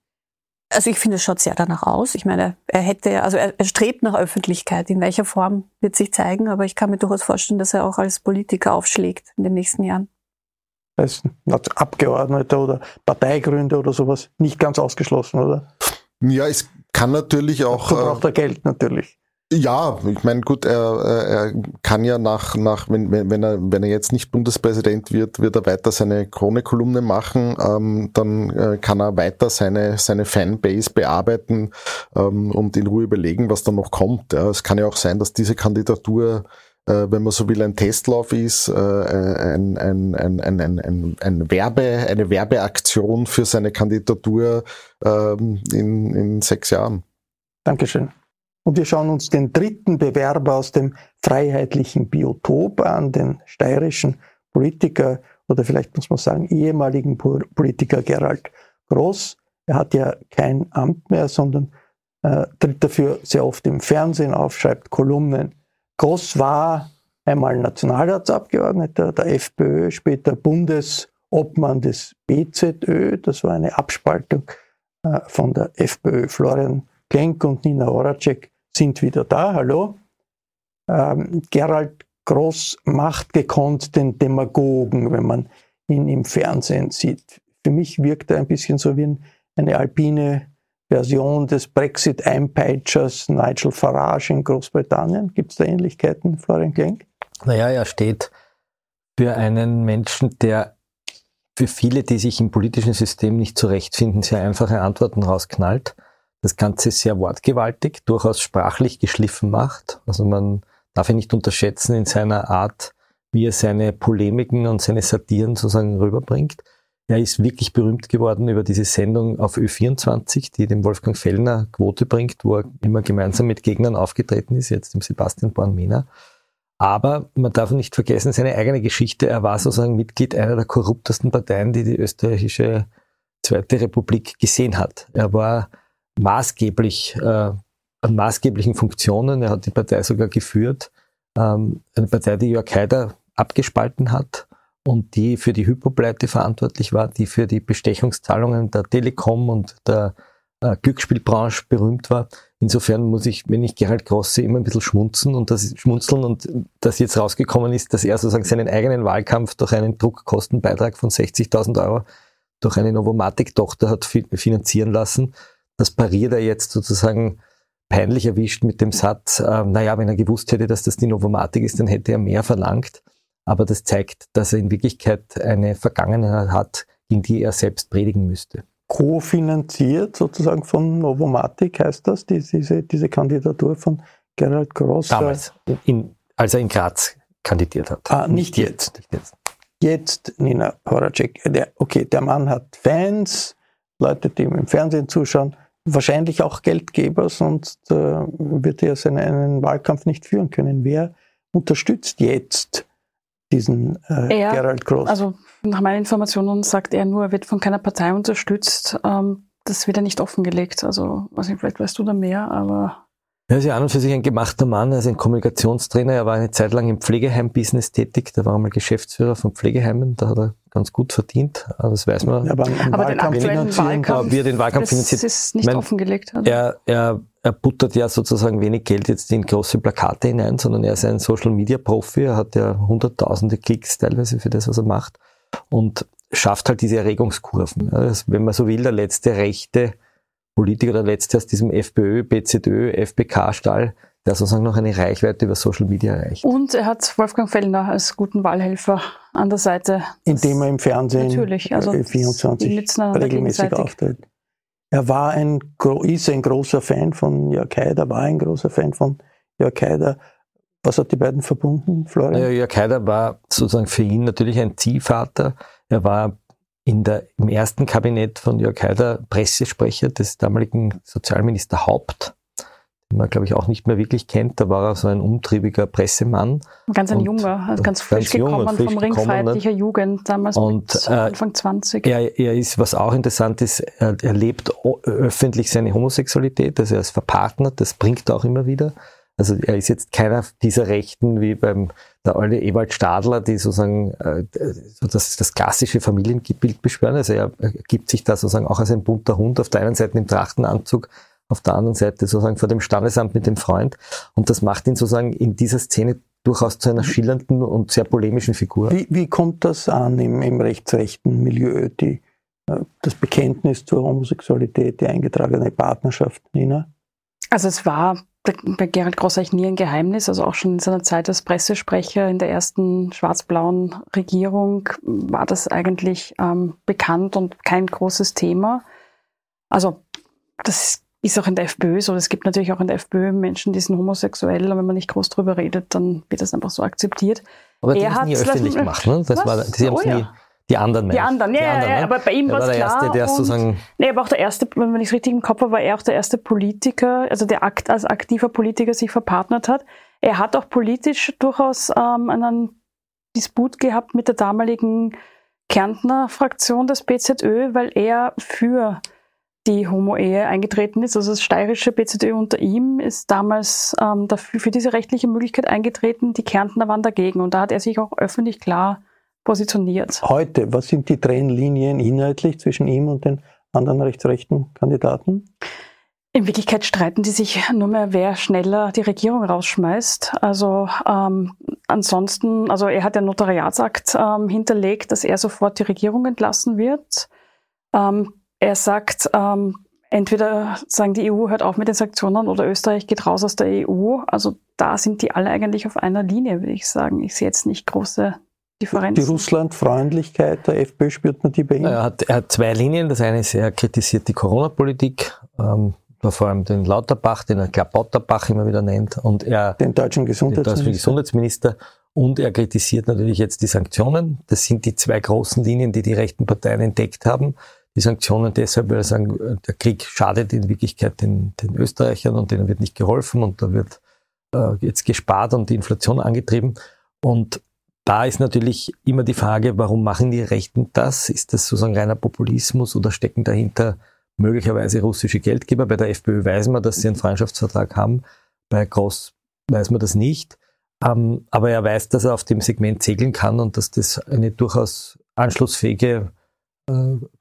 Also ich finde, es schaut sehr danach aus. Ich meine, er hätte ja, also er, er, strebt nach Öffentlichkeit. In welcher Form wird sich zeigen, aber ich kann mir durchaus vorstellen, dass er auch als Politiker aufschlägt in den nächsten Jahren. Als Abgeordneter oder Parteigründer oder sowas nicht ganz ausgeschlossen, oder? Ja, es kann natürlich auch. So braucht er Geld natürlich. Ja, ich meine, gut, er, er kann ja nach, nach wenn, wenn, er, wenn er jetzt nicht Bundespräsident wird, wird er weiter seine Krone-Kolumne machen, ähm, dann äh, kann er weiter seine, seine Fanbase bearbeiten ähm, und in Ruhe überlegen, was da noch kommt. Ja. Es kann ja auch sein, dass diese Kandidatur äh, wenn man so will, ein Testlauf ist, äh, ein, ein, ein, ein, ein, ein Werbe, eine Werbeaktion für seine Kandidatur ähm, in, in sechs Jahren. Dankeschön. Und wir schauen uns den dritten Bewerber aus dem freiheitlichen Biotop an, den steirischen Politiker oder vielleicht muss man sagen ehemaligen Politiker Gerald Groß. Er hat ja kein Amt mehr, sondern äh, tritt dafür sehr oft im Fernsehen auf, schreibt Kolumnen. Groß war einmal Nationalratsabgeordneter der FPÖ, später Bundesobmann des BZÖ. Das war eine Abspaltung äh, von der FPÖ. Florian Klenk und Nina Horacek sind wieder da. Hallo. Ähm, Gerald Groß macht gekonnt den Demagogen, wenn man ihn im Fernsehen sieht. Für mich wirkt er ein bisschen so wie eine alpine Version des Brexit-Einpeitschers Nigel Farage in Großbritannien. Gibt es da Ähnlichkeiten, Florian Klenk? Naja, er steht für einen Menschen, der für viele, die sich im politischen System nicht zurechtfinden, sehr einfache Antworten rausknallt das Ganze sehr wortgewaltig, durchaus sprachlich geschliffen macht. Also man darf ihn nicht unterschätzen in seiner Art, wie er seine Polemiken und seine Satiren sozusagen rüberbringt. Er ist wirklich berühmt geworden über diese Sendung auf Ö24, die dem Wolfgang Fellner Quote bringt, wo er immer gemeinsam mit Gegnern aufgetreten ist, jetzt dem Sebastian Bornmena. Aber man darf nicht vergessen, seine eigene Geschichte. Er war sozusagen Mitglied einer der korruptesten Parteien, die die österreichische Zweite Republik gesehen hat. Er war maßgeblich, äh, an maßgeblichen Funktionen. Er hat die Partei sogar geführt. Ähm, eine Partei, die Jörg Haider abgespalten hat und die für die Hypopleite verantwortlich war, die für die Bestechungszahlungen der Telekom und der äh, Glücksspielbranche berühmt war. Insofern muss ich, wenn ich Gerald Gross sehe, immer ein bisschen schmunzen und das schmunzeln und das jetzt rausgekommen ist, dass er sozusagen seinen eigenen Wahlkampf durch einen Druckkostenbeitrag von 60.000 Euro durch eine Novomatic-Tochter hat finanzieren lassen das pariert er jetzt sozusagen peinlich erwischt mit dem Satz, äh, naja, wenn er gewusst hätte, dass das die Novomatik ist, dann hätte er mehr verlangt. Aber das zeigt, dass er in Wirklichkeit eine Vergangenheit hat, in die er selbst predigen müsste. Kofinanziert sozusagen von Novomatic heißt das, diese, diese Kandidatur von Gerald Gross? Damals, in, als er in Graz kandidiert hat. Ah, nicht, nicht jetzt. Nicht jetzt. Jetzt, Nina Horacek, der, okay, der Mann hat Fans, Leute, die ihm im Fernsehen zuschauen wahrscheinlich auch Geldgeber, sonst äh, wird er seinen einen Wahlkampf nicht führen können. Wer unterstützt jetzt diesen äh, er, Gerald Groß? Also nach meinen Informationen sagt er nur, er wird von keiner Partei unterstützt. Ähm, das wird er nicht offengelegt. Also, weiß nicht, vielleicht weißt du da mehr, aber er ist ja an und für sich ein gemachter Mann, er ist ein Kommunikationstrainer, er war eine Zeit lang im Pflegeheim-Business tätig, da war er mal Geschäftsführer von Pflegeheimen, da hat er ganz gut verdient, das weiß man. Ja, aber, aber den aktuellen Wahlkampf, wie er den Wahlkampf finanziert. ist nicht mein, offengelegt. Also. Er, er, er buttert ja sozusagen wenig Geld jetzt in große Plakate hinein, sondern er ist ein Social-Media-Profi, er hat ja hunderttausende Klicks teilweise für das, was er macht und schafft halt diese Erregungskurven. Also, wenn man so will, der letzte rechte Politiker, der letzte aus diesem FPÖ, BZÖ, FPK-Stall, der sozusagen noch eine Reichweite über Social Media erreicht. Und er hat Wolfgang Fellner als guten Wahlhelfer an der Seite. Indem er im Fernsehen natürlich, also 24 regelmäßig auftritt. Er war ein, ist ein großer Fan von Jörg Haider, war ein großer Fan von Jörg Haider. Was hat die beiden verbunden, Florian? Naja, Jörg Haider war sozusagen für ihn natürlich ein Ziehvater. Er war in der, im ersten Kabinett von Jörg Haider Pressesprecher des damaligen Sozialminister Haupt man, glaube ich, auch nicht mehr wirklich kennt. Da war er so ein umtriebiger Pressemann. Ganz ein junger, also ganz frisch ganz gekommen frisch vom Ring Freiheitlicher Jugend, damals und, äh, Anfang 20. Er, er ist, was auch interessant ist, er, er lebt öffentlich seine Homosexualität, also er ist verpartnert, das bringt er auch immer wieder. Also er ist jetzt keiner dieser Rechten wie beim der alte Ewald Stadler, die sozusagen äh, so das, das klassische Familienbild beschwören. Also er gibt sich da sozusagen auch als ein bunter Hund auf der einen Seite im Trachtenanzug auf der anderen Seite sozusagen vor dem Standesamt mit dem Freund. Und das macht ihn sozusagen in dieser Szene durchaus zu einer schillernden und sehr polemischen Figur. Wie, wie kommt das an im, im rechtsrechten Milieu, die, äh, das Bekenntnis zur Homosexualität, die eingetragene Partnerschaft, Nina? Also es war bei Gerald Grosseich nie ein Geheimnis, also auch schon in seiner Zeit als Pressesprecher in der ersten schwarz-blauen Regierung war das eigentlich ähm, bekannt und kein großes Thema. Also das ist auch in der FPÖ so. Es gibt natürlich auch in der FPÖ Menschen, die sind homosexuell, und wenn man nicht groß drüber redet, dann wird das einfach so akzeptiert. Aber die haben nie öffentlich gemacht, ne? Das war, sie haben es oh, nie. Die anderen Die anderen, ja, die anderen, ja, ja, ne? aber bei ihm war es klar. Erste, der und, sozusagen nee, aber auch der erste, wenn ich es richtig im Kopf habe, war er auch der erste Politiker, also der akt, als aktiver Politiker sich verpartnert hat. Er hat auch politisch durchaus ähm, einen Disput gehabt mit der damaligen Kärntner Fraktion des BZÖ, weil er für die Homo-Ehe eingetreten ist. Also das steirische BZÖ unter ihm ist damals ähm, dafür, für diese rechtliche Möglichkeit eingetreten. Die Kärntner waren dagegen und da hat er sich auch öffentlich klar positioniert. Heute, was sind die Trennlinien inhaltlich zwischen ihm und den anderen rechtsrechten Kandidaten? In Wirklichkeit streiten die sich nur mehr, wer schneller die Regierung rausschmeißt. Also ähm, ansonsten, also er hat ja Notariatsakt ähm, hinterlegt, dass er sofort die Regierung entlassen wird. Ähm, er sagt, ähm, entweder sagen die EU hört auf mit den Sanktionen oder Österreich geht raus aus der EU. Also da sind die alle eigentlich auf einer Linie, würde ich sagen. Ich sehe jetzt nicht große Differenzen. Die Russlandfreundlichkeit der FPÖ spürt man die bei ihm? Er hat, er hat zwei Linien. Das eine ist, er kritisiert die Corona-Politik. Ähm, vor allem den Lauterbach, den er Klapotterbach immer wieder nennt, und er den deutschen Gesundheitsminister. Den deutschen Gesundheitsminister. Und er kritisiert natürlich jetzt die Sanktionen. Das sind die zwei großen Linien, die die rechten Parteien entdeckt haben die Sanktionen deshalb, weil er sagen, der Krieg schadet in Wirklichkeit den, den Österreichern und denen wird nicht geholfen und da wird äh, jetzt gespart und die Inflation angetrieben. Und da ist natürlich immer die Frage, warum machen die Rechten das? Ist das sozusagen reiner Populismus oder stecken dahinter möglicherweise russische Geldgeber? Bei der FPÖ weiß man, dass sie einen Freundschaftsvertrag haben. Bei Gross weiß man das nicht. Ähm, aber er weiß, dass er auf dem Segment segeln kann und dass das eine durchaus anschlussfähige äh,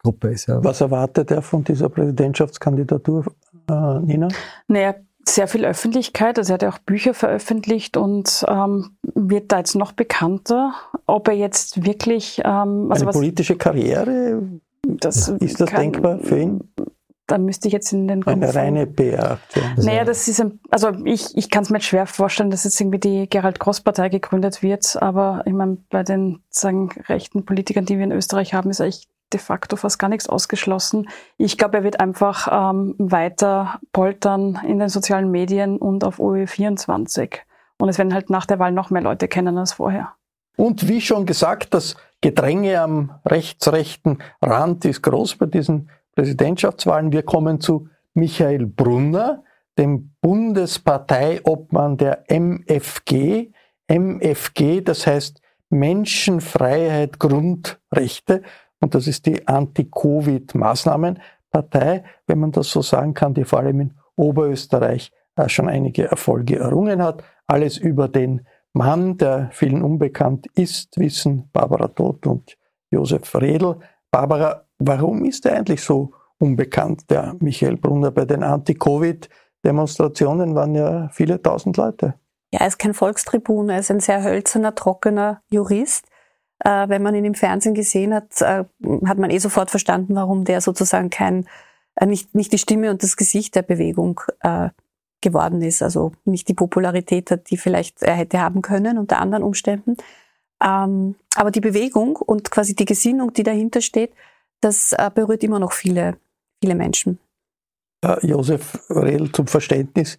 Gruppe ist. Ja. Was erwartet er von dieser Präsidentschaftskandidatur, äh, Nina? Naja, sehr viel Öffentlichkeit. Also er hat ja auch Bücher veröffentlicht und ähm, wird da jetzt noch bekannter. Ob er jetzt wirklich ähm, also eine was, politische Karriere, das ist das kann, denkbar für ihn? Da müsste ich jetzt in den Eine reine PR-Aktion. Naja, das ist ein, also ich, ich kann es mir schwer vorstellen, dass jetzt irgendwie die Gerald Gross-Partei gegründet wird, aber ich meine, bei den sagen, rechten Politikern, die wir in Österreich haben, ist eigentlich de facto fast gar nichts ausgeschlossen. Ich glaube, er wird einfach ähm, weiter poltern in den sozialen Medien und auf OE24. Und es werden halt nach der Wahl noch mehr Leute kennen als vorher. Und wie schon gesagt, das Gedränge am rechtsrechten Rand ist groß bei diesen Präsidentschaftswahlen. Wir kommen zu Michael Brunner, dem Bundesparteiobmann der MFG. MFG, das heißt Menschenfreiheit, Grundrechte. Und das ist die Anti-Covid-Maßnahmenpartei, wenn man das so sagen kann, die vor allem in Oberösterreich äh, schon einige Erfolge errungen hat. Alles über den Mann, der vielen unbekannt ist, wissen Barbara Todt und Josef Redl. Barbara, warum ist er eigentlich so unbekannt, der Michael Brunner? Bei den Anti-Covid-Demonstrationen waren ja viele tausend Leute. Ja, er ist kein Volkstribun, er ist ein sehr hölzerner, trockener Jurist. Äh, wenn man ihn im Fernsehen gesehen hat, äh, hat man eh sofort verstanden, warum der sozusagen kein, äh, nicht, nicht die Stimme und das Gesicht der Bewegung äh, geworden ist. Also nicht die Popularität hat, die vielleicht er hätte haben können unter anderen Umständen. Ähm, aber die Bewegung und quasi die Gesinnung, die dahinter steht, das äh, berührt immer noch viele, viele Menschen. Äh, Josef Rehl zum Verständnis,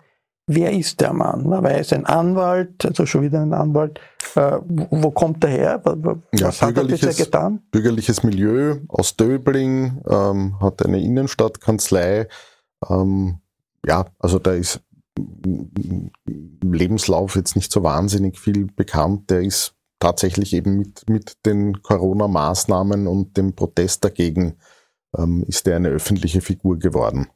wer ist der Mann? Man weiß, ein Anwalt, also schon wieder ein Anwalt. Äh, wo kommt er her? Was ja, hat er bisher getan? Bürgerliches Milieu aus Döbling, ähm, hat eine Innenstadtkanzlei. Ähm, ja, also da ist im Lebenslauf jetzt nicht so wahnsinnig viel bekannt. Der ist tatsächlich eben mit, mit den Corona-Maßnahmen und dem Protest dagegen ähm, ist er eine öffentliche Figur geworden.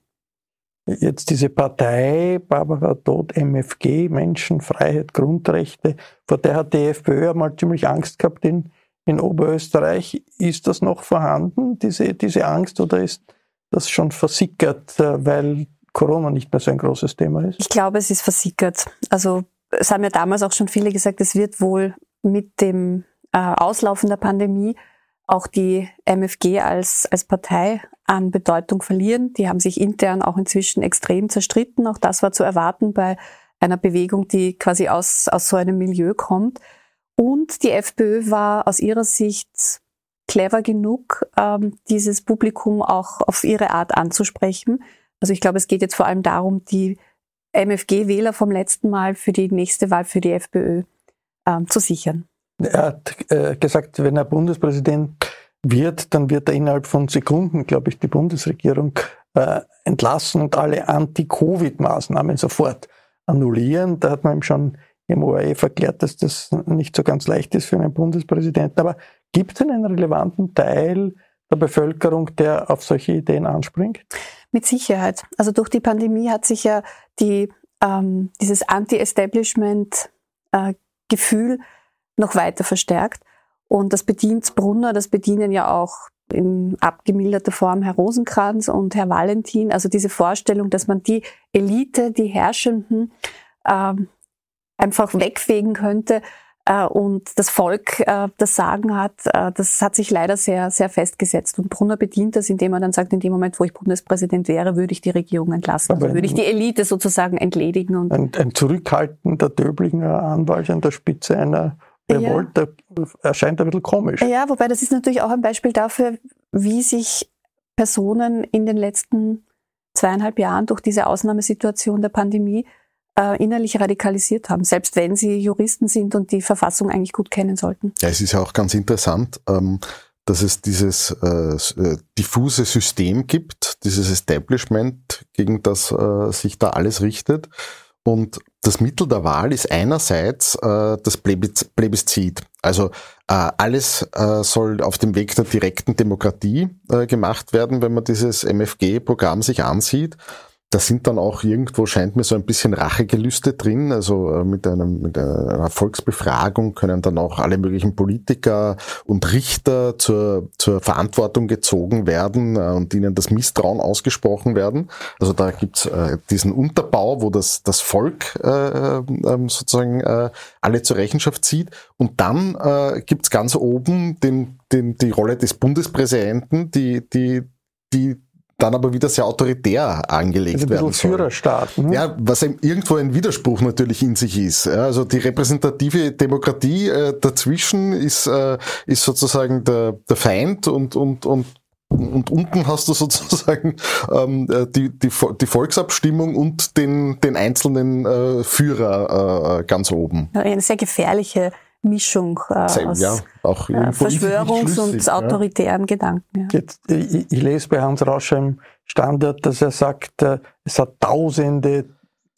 Jetzt diese Partei, Barbara Tod, MFG, Menschen, Freiheit, Grundrechte, vor der hat die FPÖ einmal ziemlich Angst gehabt in, in Oberösterreich. Ist das noch vorhanden, diese, diese Angst, oder ist das schon versickert, äh, weil Corona nicht mehr so ein großes Thema ist? Ich glaube, es ist versickert. Also es haben ja damals auch schon viele gesagt, es wird wohl mit dem äh, Auslaufen der Pandemie auch die MFG als, als Partei an Bedeutung verlieren. Die haben sich intern auch inzwischen extrem zerstritten. Auch das war zu erwarten bei einer Bewegung, die quasi aus, aus so einem Milieu kommt. Und die FPÖ war aus ihrer Sicht clever genug, ähm, dieses Publikum auch auf ihre Art anzusprechen. Also ich glaube, es geht jetzt vor allem darum, die MFG-Wähler vom letzten Mal für die nächste Wahl für die FPÖ ähm, zu sichern. Er hat äh, gesagt, wenn er Bundespräsident wird, dann wird er innerhalb von Sekunden, glaube ich, die Bundesregierung äh, entlassen und alle Anti-Covid-Maßnahmen sofort annullieren. Da hat man ihm schon im ORF erklärt, dass das nicht so ganz leicht ist für einen Bundespräsidenten. Aber gibt es einen relevanten Teil der Bevölkerung, der auf solche Ideen anspringt? Mit Sicherheit. Also durch die Pandemie hat sich ja die, ähm, dieses Anti-Establishment äh, noch weiter verstärkt. Und das bedient Brunner, das bedienen ja auch in abgemilderter Form Herr Rosenkranz und Herr Valentin. Also diese Vorstellung, dass man die Elite, die Herrschenden ähm, einfach wegfegen könnte, äh, und das Volk äh, das Sagen hat, äh, das hat sich leider sehr, sehr festgesetzt. Und Brunner bedient das, indem er dann sagt, in dem Moment, wo ich Bundespräsident wäre, würde ich die Regierung entlassen. Also würde ich die Elite sozusagen entledigen. Und ein, ein zurückhaltender Döblinger Anwalt an der Spitze einer Revolte ja. erscheint ein bisschen komisch. Ja, wobei das ist natürlich auch ein Beispiel dafür, wie sich Personen in den letzten zweieinhalb Jahren durch diese Ausnahmesituation der Pandemie äh, innerlich radikalisiert haben, selbst wenn sie Juristen sind und die Verfassung eigentlich gut kennen sollten. Ja, es ist ja auch ganz interessant, ähm, dass es dieses äh, äh, diffuse System gibt, dieses Establishment, gegen das äh, sich da alles richtet. Und das Mittel der Wahl ist einerseits äh, das Plebiszit. Also äh, alles äh, soll auf dem Weg der direkten Demokratie äh, gemacht werden, wenn man dieses MFG-Programm sich ansieht da sind dann auch irgendwo, scheint mir so ein bisschen Rachegelüste drin. Also äh, mit, einem, mit einer Volksbefragung können dann auch alle möglichen Politiker und Richter zur, zur Verantwortung gezogen werden äh, und ihnen das Misstrauen ausgesprochen werden. Also da gibt's äh, diesen Unterbau, wo das, das Volk äh, äh, sozusagen alle zur Rechenschaft zieht. Und dann gibt's ganz oben den, den, die Rolle des Bundespräsidenten, die, die, die dann aber wieder sehr autoritär angelegt also werden soll. Führerstaat. Ne? Ja, was irgendwo ein Widerspruch natürlich in sich ist. Ja, also die repräsentative Demokratie äh, dazwischen ist, äh, ist sozusagen der, der Feind und, und, und und unten hast du (laughs) sozusagen ähm, äh, die, die, die Volksabstimmung und den, den einzelnen äh, Führer äh, ganz oben. Eine sehr gefährliche Mischung äh, aus ja, auch äh, Verschwörungs- und autoritären ja. Gedanken. Ja. Jetzt, ich, ich, lese bei Hans Rauscher im Standard, dass er sagt, äh, es hat tausende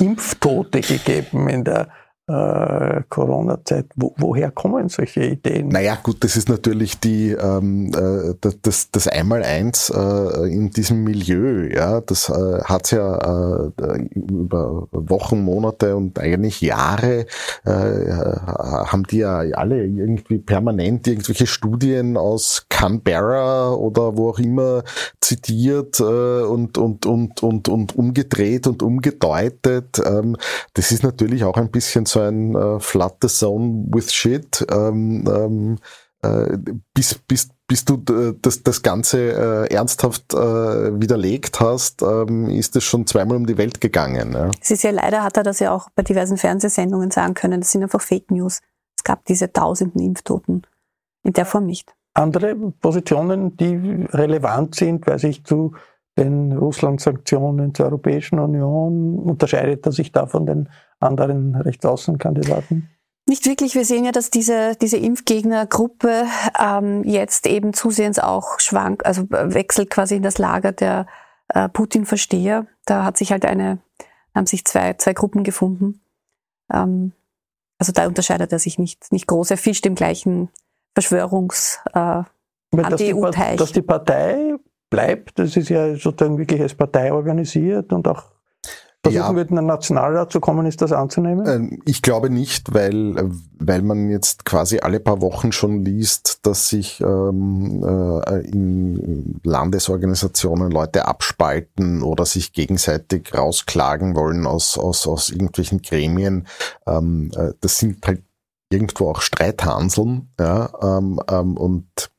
Impftote gegeben in der äh, Corona-Zeit. Wo, woher kommen solche Ideen? Naja, gut, das ist natürlich die ähm, äh, das, das Einmaleins äh, in diesem Milieu. Ja, das äh, hat ja äh, über Wochen, Monate und eigentlich Jahre äh, haben die ja alle irgendwie permanent irgendwelche Studien aus Canberra oder wo auch immer zitiert äh, und, und, und, und, und umgedreht und umgedeutet. Ähm, das ist natürlich auch ein bisschen so ein äh, the Zone with Shit. Ähm, ähm, äh, bis, bis, bis du äh, das, das Ganze äh, ernsthaft äh, widerlegt hast, ähm, ist es schon zweimal um die Welt gegangen. Ja. Es ist ja leider, hat er das ja auch bei diversen Fernsehsendungen sagen können, das sind einfach Fake News. Es gab diese tausenden Impftoten. In der Form nicht. Andere Positionen, die relevant sind, weil sich zu den Russland-Sanktionen zur Europäischen Union unterscheidet er sich da von den anderen Rechtsaußenkandidaten? Nicht wirklich. Wir sehen ja, dass diese, diese Impfgegnergruppe ähm, jetzt eben zusehends auch schwank, also wechselt quasi in das Lager der äh, Putin-Versteher. Da hat sich halt eine, haben sich zwei, zwei Gruppen gefunden. Ähm, also da unterscheidet er sich nicht, nicht groß. Er fischt im gleichen Verschwörungs- äh, dass, die, dass die Partei bleibt, das ist ja sozusagen wirklich als Partei organisiert und auch versuchen ja. wird, in den Nationalrat zu kommen, ist das anzunehmen? Ähm, ich glaube nicht, weil, weil man jetzt quasi alle paar Wochen schon liest, dass sich ähm, äh, in Landesorganisationen Leute abspalten oder sich gegenseitig rausklagen wollen aus, aus, aus irgendwelchen Gremien. Ähm, äh, das sind halt irgendwo auch Streithanseln, ja, ähm, ähm, und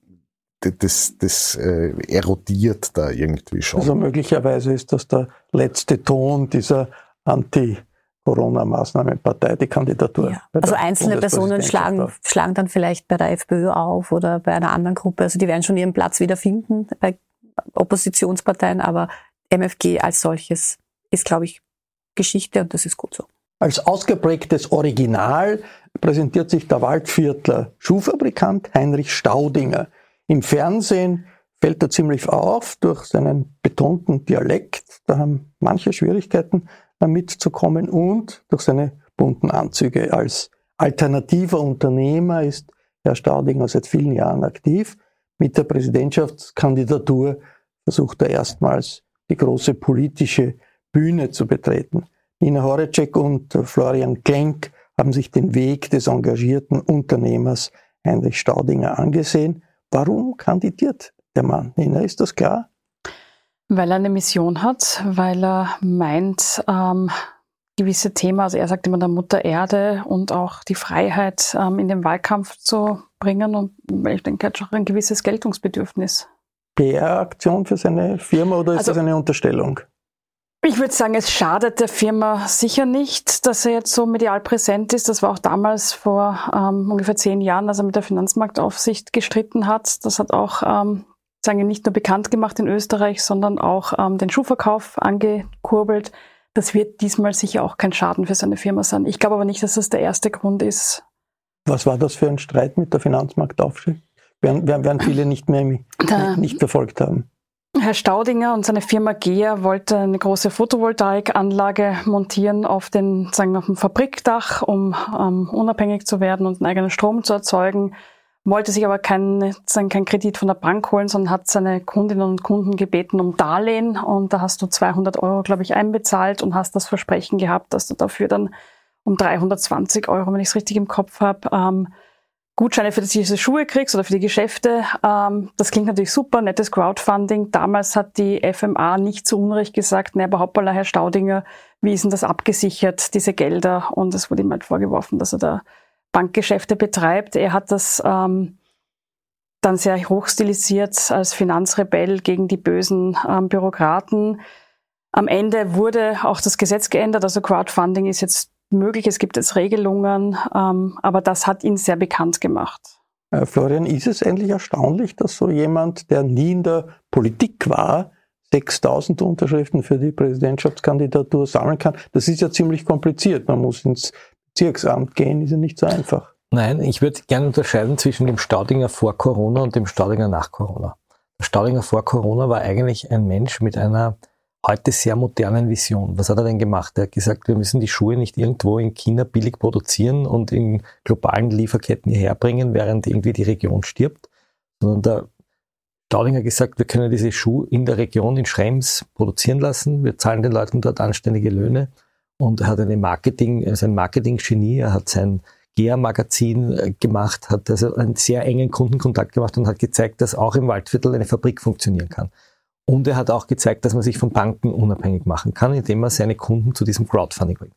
das, das äh, erodiert da irgendwie schon. Also möglicherweise ist das der letzte Ton dieser Anti- Corona-Maßnahmenpartei die Kandidatur. Ja. Also einzelne Personen schlagen, schlagen dann vielleicht bei der FPÖ auf oder bei einer anderen Gruppe. Also die werden schon ihren Platz wiederfinden bei Oppositionsparteien, aber MFG als solches ist, glaube ich, Geschichte und das ist gut so. Als ausgeprägtes Original präsentiert sich der Waldviertler Schuhfabrikant Heinrich Staudinger. Im Fernsehen fällt er ziemlich auf durch seinen betonten Dialekt. Da haben manche Schwierigkeiten mitzukommen und durch seine bunten Anzüge. Als alternativer Unternehmer ist Herr Staudinger seit vielen Jahren aktiv. Mit der Präsidentschaftskandidatur versucht er erstmals die große politische Bühne zu betreten. Nina Horecek und Florian Klenk haben sich den Weg des engagierten Unternehmers Heinrich Staudinger angesehen Warum kandidiert der Mann? Nina, ist das klar? Weil er eine Mission hat, weil er meint, ähm, gewisse Themen, also er sagt immer der Mutter Erde und auch die Freiheit ähm, in den Wahlkampf zu bringen und ich denke, er hat schon ein gewisses Geltungsbedürfnis. PR-Aktion für seine Firma oder ist also, das eine Unterstellung? Ich würde sagen, es schadet der Firma sicher nicht, dass er jetzt so medial präsent ist. Das war auch damals vor ähm, ungefähr zehn Jahren, als er mit der Finanzmarktaufsicht gestritten hat. Das hat auch ähm, sagen wir, nicht nur bekannt gemacht in Österreich, sondern auch ähm, den Schuhverkauf angekurbelt. Das wird diesmal sicher auch kein Schaden für seine Firma sein. Ich glaube aber nicht, dass das der erste Grund ist. Was war das für ein Streit mit der Finanzmarktaufsicht? Werden, werden viele nicht mehr nicht verfolgt haben. Herr Staudinger und seine Firma GEA wollte eine große Photovoltaikanlage montieren auf, den, sagen, auf dem Fabrikdach, um ähm, unabhängig zu werden und einen eigenen Strom zu erzeugen, wollte sich aber keinen kein Kredit von der Bank holen, sondern hat seine Kundinnen und Kunden gebeten um Darlehen. Und da hast du 200 Euro, glaube ich, einbezahlt und hast das Versprechen gehabt, dass du dafür dann um 320 Euro, wenn ich es richtig im Kopf habe, ähm, Gutscheine für diese Schuhe kriegst oder für die Geschäfte. Ähm, das klingt natürlich super, nettes Crowdfunding. Damals hat die FMA nicht zu Unrecht gesagt, ne, aber hoppala, Herr Staudinger, wie ist denn das abgesichert, diese Gelder? Und es wurde ihm halt vorgeworfen, dass er da Bankgeschäfte betreibt. Er hat das ähm, dann sehr hochstilisiert als Finanzrebell gegen die bösen ähm, Bürokraten. Am Ende wurde auch das Gesetz geändert, also Crowdfunding ist jetzt möglich, es gibt jetzt Regelungen, ähm, aber das hat ihn sehr bekannt gemacht. Äh, Florian, ist es eigentlich erstaunlich, dass so jemand, der nie in der Politik war, 6000 Unterschriften für die Präsidentschaftskandidatur sammeln kann? Das ist ja ziemlich kompliziert. Man muss ins Bezirksamt gehen, ist ja nicht so einfach. Nein, ich würde gerne unterscheiden zwischen dem Staudinger vor Corona und dem Staudinger nach Corona. Der Staudinger vor Corona war eigentlich ein Mensch mit einer heute sehr modernen Vision. Was hat er denn gemacht? Er hat gesagt, wir müssen die Schuhe nicht irgendwo in China billig produzieren und in globalen Lieferketten hierher bringen, während irgendwie die Region stirbt, sondern der Staudinger hat gesagt, wir können diese Schuhe in der Region in Schrems produzieren lassen, wir zahlen den Leuten dort anständige Löhne und er hat eine Marketing, er ist ein Marketing-Genie, er hat sein GEA-Magazin äh, gemacht, hat also einen sehr engen Kundenkontakt gemacht und hat gezeigt, dass auch im Waldviertel eine Fabrik funktionieren kann. Und er hat auch gezeigt, dass man sich von Banken unabhängig machen kann, indem man seine Kunden zu diesem Crowdfunding bringt.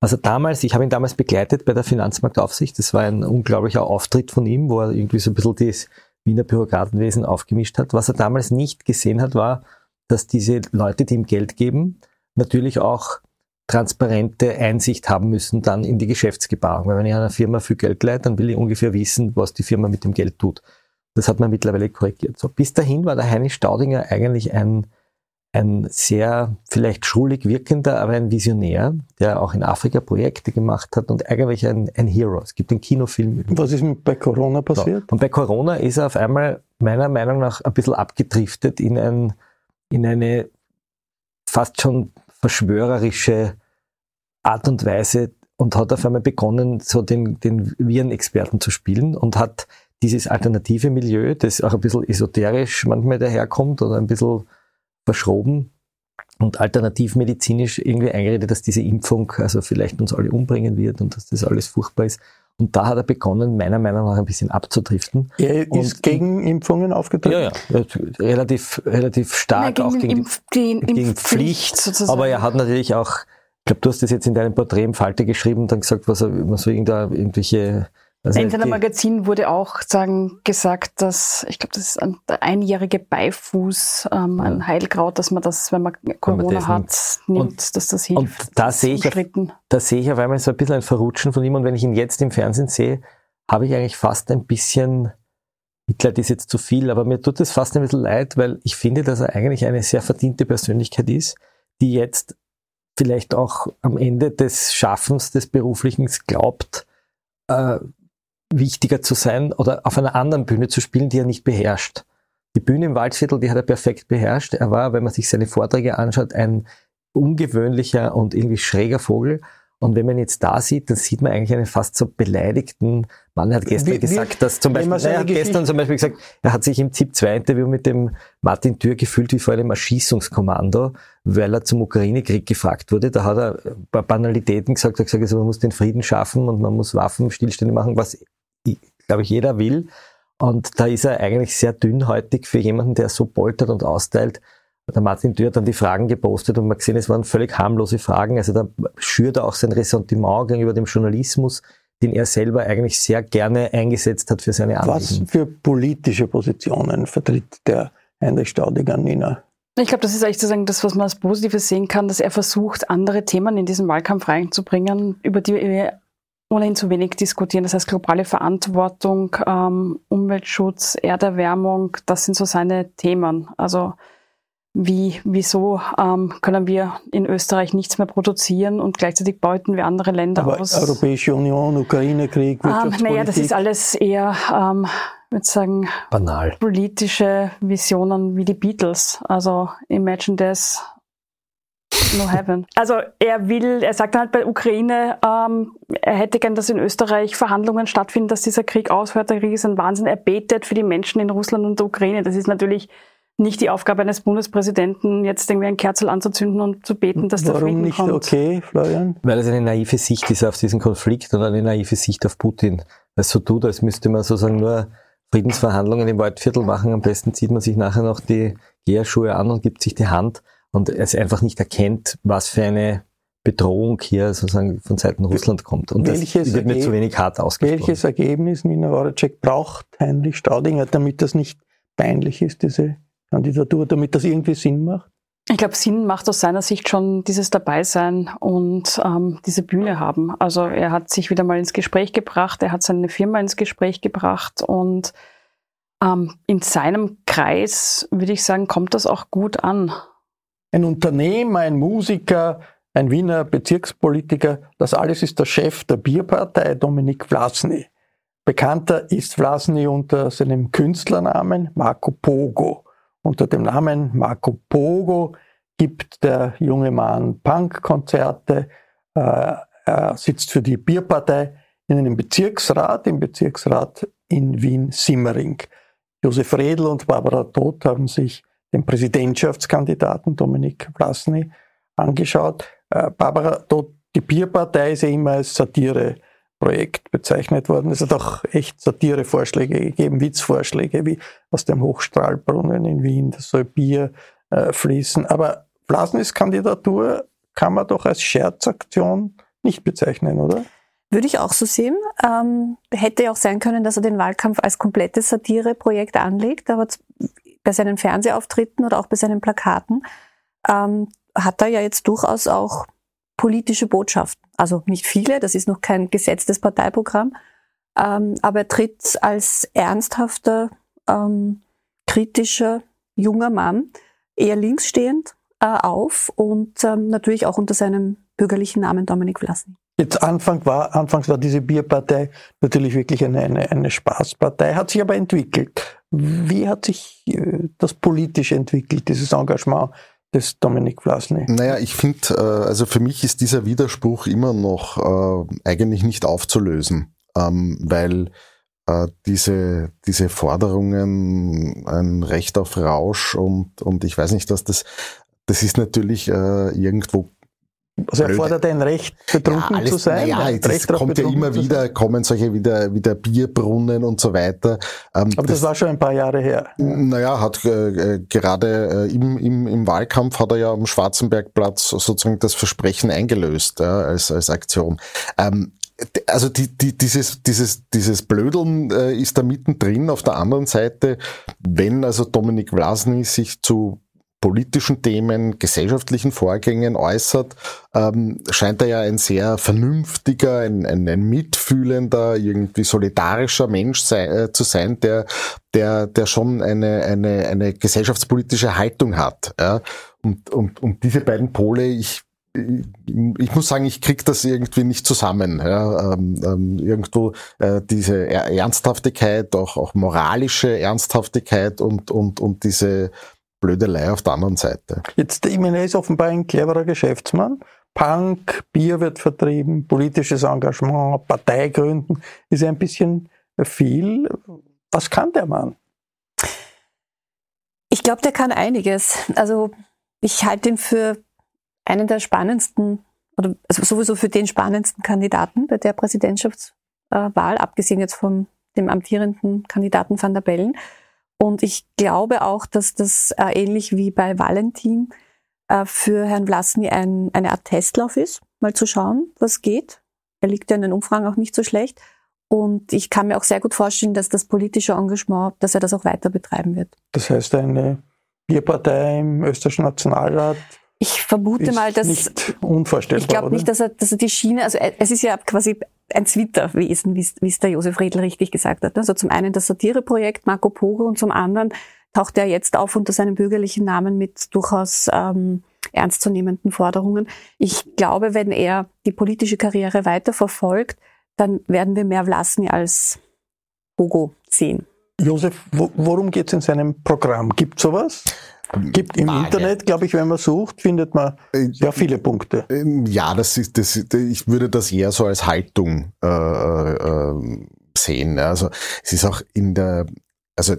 Also damals, ich habe ihn damals begleitet bei der Finanzmarktaufsicht, das war ein unglaublicher Auftritt von ihm, wo er irgendwie so ein bisschen das Wiener Bürokratenwesen aufgemischt hat. Was er damals nicht gesehen hat, war, dass diese Leute, die ihm Geld geben, natürlich auch transparente Einsicht haben müssen dann in die Geschäftsgebarung. Weil wenn ich einer Firma viel Geld leihe, dann will ich ungefähr wissen, was die Firma mit dem Geld tut. Das hat man mittlerweile korrigiert. So, bis dahin war der Heinrich Staudinger eigentlich ein, ein sehr vielleicht schrulig wirkender, aber ein Visionär, der auch in Afrika Projekte gemacht hat und eigentlich ein, ein Hero. Es gibt einen Kinofilm. Was ist bei Corona passiert? So. Und bei Corona ist er auf einmal meiner Meinung nach ein bisschen abgedriftet in, ein, in eine fast schon verschwörerische Art und Weise und hat auf einmal begonnen, so den, den Virenexperten zu spielen und hat dieses alternative Milieu, das auch ein bisschen esoterisch manchmal daherkommt oder ein bisschen verschroben und alternativmedizinisch irgendwie eingeredet, dass diese Impfung also vielleicht uns alle umbringen wird und dass das alles furchtbar ist. Und da hat er begonnen, meiner Meinung nach ein bisschen abzudriften. Er ist und, gegen Impfungen aufgetreten? Ja, ja, relativ, relativ stark Nein, auch gegen, Impf, gegen, gegen Impfpflicht, Pflicht. Aber er hat natürlich auch, ich glaube, du hast das jetzt in deinem Porträt im Falte geschrieben und dann gesagt, was er, man so irgendwelche also in seinem Magazin wurde auch sagen, gesagt, dass, ich glaube, das ist ein einjährige Beifuß, ähm, ein ja. Heilkraut, dass man das, wenn man Corona wenn man hat, nimmt, und, dass das hilft. Und da sehe ich, auf, da sehe ich auf einmal so ein bisschen ein Verrutschen von ihm. Und wenn ich ihn jetzt im Fernsehen sehe, habe ich eigentlich fast ein bisschen, Mitleid ist jetzt zu viel, aber mir tut es fast ein bisschen leid, weil ich finde, dass er eigentlich eine sehr verdiente Persönlichkeit ist, die jetzt vielleicht auch am Ende des Schaffens des Beruflichen glaubt, äh, wichtiger zu sein oder auf einer anderen Bühne zu spielen, die er nicht beherrscht. Die Bühne im Waldviertel, die hat er perfekt beherrscht. Er war, wenn man sich seine Vorträge anschaut, ein ungewöhnlicher und irgendwie schräger Vogel. Und wenn man ihn jetzt da sieht, dann sieht man eigentlich einen fast so beleidigten Mann. Er hat gestern wie, gesagt, dass zum Beispiel, nein, er hat gestern zum Beispiel gesagt, er hat sich im ZIP-2-Interview mit dem Martin Thür gefühlt wie vor einem Erschießungskommando, weil er zum Ukraine-Krieg gefragt wurde. Da hat er ein paar Banalitäten gesagt, er hat gesagt, also man muss den Frieden schaffen und man muss Waffenstillstände machen, was glaube ich, jeder will. Und da ist er eigentlich sehr dünnhäutig für jemanden, der so poltert und austeilt. Der Martin Dürr hat dann die Fragen gepostet und man gesehen, es waren völlig harmlose Fragen. Also da schürt er auch sein Ressentiment gegenüber dem Journalismus, den er selber eigentlich sehr gerne eingesetzt hat für seine Anliegen. Was für politische Positionen vertritt der Heinrich Staudiger, Nina? Ich glaube, das ist eigentlich sozusagen das, was man als Positives sehen kann, dass er versucht, andere Themen in diesen Wahlkampf reinzubringen, über die wir ohnehin zu wenig diskutieren. Das heißt, globale Verantwortung, ähm, Umweltschutz, Erderwärmung, das sind so seine Themen. Also wie, wieso ähm, können wir in Österreich nichts mehr produzieren und gleichzeitig beuten wir andere Länder Aber aus? Europäische Union, Ukraine-Krieg, ähm, Naja, das ist alles eher, ähm, würde sagen, banal. Politische Visionen wie die Beatles. Also Imagine this, No heaven. Also er will, er sagt halt bei Ukraine, ähm, er hätte gern, dass in Österreich Verhandlungen stattfinden, dass dieser Krieg aufhört. Der Krieg ist ein Wahnsinn. Er betet für die Menschen in Russland und der Ukraine. Das ist natürlich nicht die Aufgabe eines Bundespräsidenten, jetzt irgendwie ein Kerzel anzuzünden und zu beten, dass Warum der Frieden nicht kommt. okay, Florian? Weil es eine naive Sicht ist auf diesen Konflikt und eine naive Sicht auf Putin. Weil es so tut, als müsste man sozusagen nur Friedensverhandlungen im Waldviertel machen. Am besten zieht man sich nachher noch die Geherschuhe an und gibt sich die Hand und es einfach nicht erkennt, was für eine Bedrohung hier sozusagen von Seiten Russland kommt. Und welches das wird mir zu wenig hart ausgesprochen. Welches Ergebnis, Nina Waracek, braucht Heinrich Staudinger, damit das nicht peinlich ist, diese Kandidatur, damit das irgendwie Sinn macht? Ich glaube, Sinn macht aus seiner Sicht schon dieses Dabeisein und ähm, diese Bühne haben. Also er hat sich wieder mal ins Gespräch gebracht, er hat seine Firma ins Gespräch gebracht und ähm, in seinem Kreis, würde ich sagen, kommt das auch gut an ein Unternehmer, ein Musiker, ein Wiener Bezirkspolitiker, das alles ist der Chef der Bierpartei, Dominik Vlasny. Bekannter ist Vlasny unter seinem Künstlernamen Marco Pogo. Unter dem Namen Marco Pogo gibt der junge Mann Punkkonzerte, äh, er sitzt für die Bierpartei in einem Bezirksrat, im Bezirksrat in Wien-Simmering. Josef Redl und Barbara Todt haben sich den Präsidentschaftskandidaten Dominik Vlasny angeschaut. Äh, Barbara die Bierpartei ist ja immer als Satireprojekt bezeichnet worden. Es hat auch echt Satirevorschläge gegeben, Witzvorschläge, wie aus dem Hochstrahlbrunnen in Wien, das soll Bier äh, fließen. Aber Vlasnys Kandidatur kann man doch als Scherzaktion nicht bezeichnen, oder? Würde ich auch so sehen. Ähm, hätte ja auch sein können, dass er den Wahlkampf als komplettes Satireprojekt anlegt, aber bei seinen Fernsehauftritten oder auch bei seinen Plakaten ähm, hat er ja jetzt durchaus auch politische Botschaften. Also nicht viele, das ist noch kein gesetztes Parteiprogramm, ähm, aber er tritt als ernsthafter, ähm, kritischer, junger Mann, eher linksstehend äh, auf und ähm, natürlich auch unter seinem bürgerlichen Namen Dominik Vlasny. Jetzt Anfang war, anfangs war diese Bierpartei natürlich wirklich eine, eine, eine Spaßpartei, hat sich aber entwickelt. Wie hat sich äh, das politisch entwickelt, dieses Engagement des Dominik Vlasny? Naja, ich finde, äh, also für mich ist dieser Widerspruch immer noch äh, eigentlich nicht aufzulösen, ähm, weil diese, diese Forderungen, ein Recht auf Rausch und, und ich weiß nicht, dass das, das ist natürlich irgendwo also er fordert ein Recht, betrunken ja, alles, zu sein. Ja, es kommt ja immer wieder, kommen solche wieder, wieder Bierbrunnen und so weiter. Ähm, Aber das, das, war schon ein paar Jahre her. Naja, hat äh, gerade äh, im, im, im Wahlkampf hat er ja am Schwarzenbergplatz sozusagen das Versprechen eingelöst ja, als, als Aktion. Ähm, also die, die, dieses, dieses, dieses Blödeln äh, ist da mittendrin. Auf der anderen Seite, wenn also Dominik Vlasny sich zu politischen Themen, gesellschaftlichen Vorgängen äußert, ähm, scheint er ja ein sehr vernünftiger, ein, ein, ein mitfühlender, irgendwie solidarischer Mensch sei, äh, zu sein, der, der, der schon eine, eine, eine gesellschaftspolitische Haltung hat. Ja? Und, und, und diese beiden Pole, ich ich muss sagen, ich krieg das irgendwie nicht zusammen. Ja, ähm, ähm, irgendwo äh, diese Ernsthaftigkeit, auch, auch moralische Ernsthaftigkeit und, und, und diese Blödelei auf der anderen Seite. Jetzt, ich meine, er ist offenbar ein cleverer Geschäftsmann. Punk, Bier wird vertrieben, politisches Engagement, Parteigründen ist ein bisschen viel. Was kann der Mann? Ich glaube, der kann einiges. Also ich halte ihn für einen der spannendsten oder also sowieso für den spannendsten Kandidaten bei der Präsidentschaftswahl, abgesehen jetzt von dem amtierenden Kandidaten Van der Bellen. Und ich glaube auch, dass das äh, ähnlich wie bei Valentin äh, für Herrn Vlasny ein, eine Art Testlauf ist, mal zu schauen, was geht. Er liegt ja in den Umfragen auch nicht so schlecht. Und ich kann mir auch sehr gut vorstellen, dass das politische Engagement, dass er das auch weiter betreiben wird. Das heißt, eine Bierpartei im österreichischen Nationalrat ich vermute mal, dass nicht unvorstellbar. Ich glaube nicht, dass er, dass er die Schiene, also es ist ja quasi ein Twitter-Wesen, wie es der Josef Redl richtig gesagt hat. Also zum einen das Satireprojekt Marco Pogo und zum anderen taucht er jetzt auf unter seinem bürgerlichen Namen mit durchaus ähm, ernstzunehmenden Forderungen. Ich glaube, wenn er die politische Karriere weiter verfolgt, dann werden wir mehr Vlasny als Pogo sehen. Josef, worum geht es in seinem Programm? Gibt sowas? Gibt im Vage. Internet, glaube ich, wenn man sucht, findet man äh, sehr viele Punkte. Ähm, ja, das ist, das, ich würde das eher so als Haltung äh, äh, sehen. Also es ist auch in der, also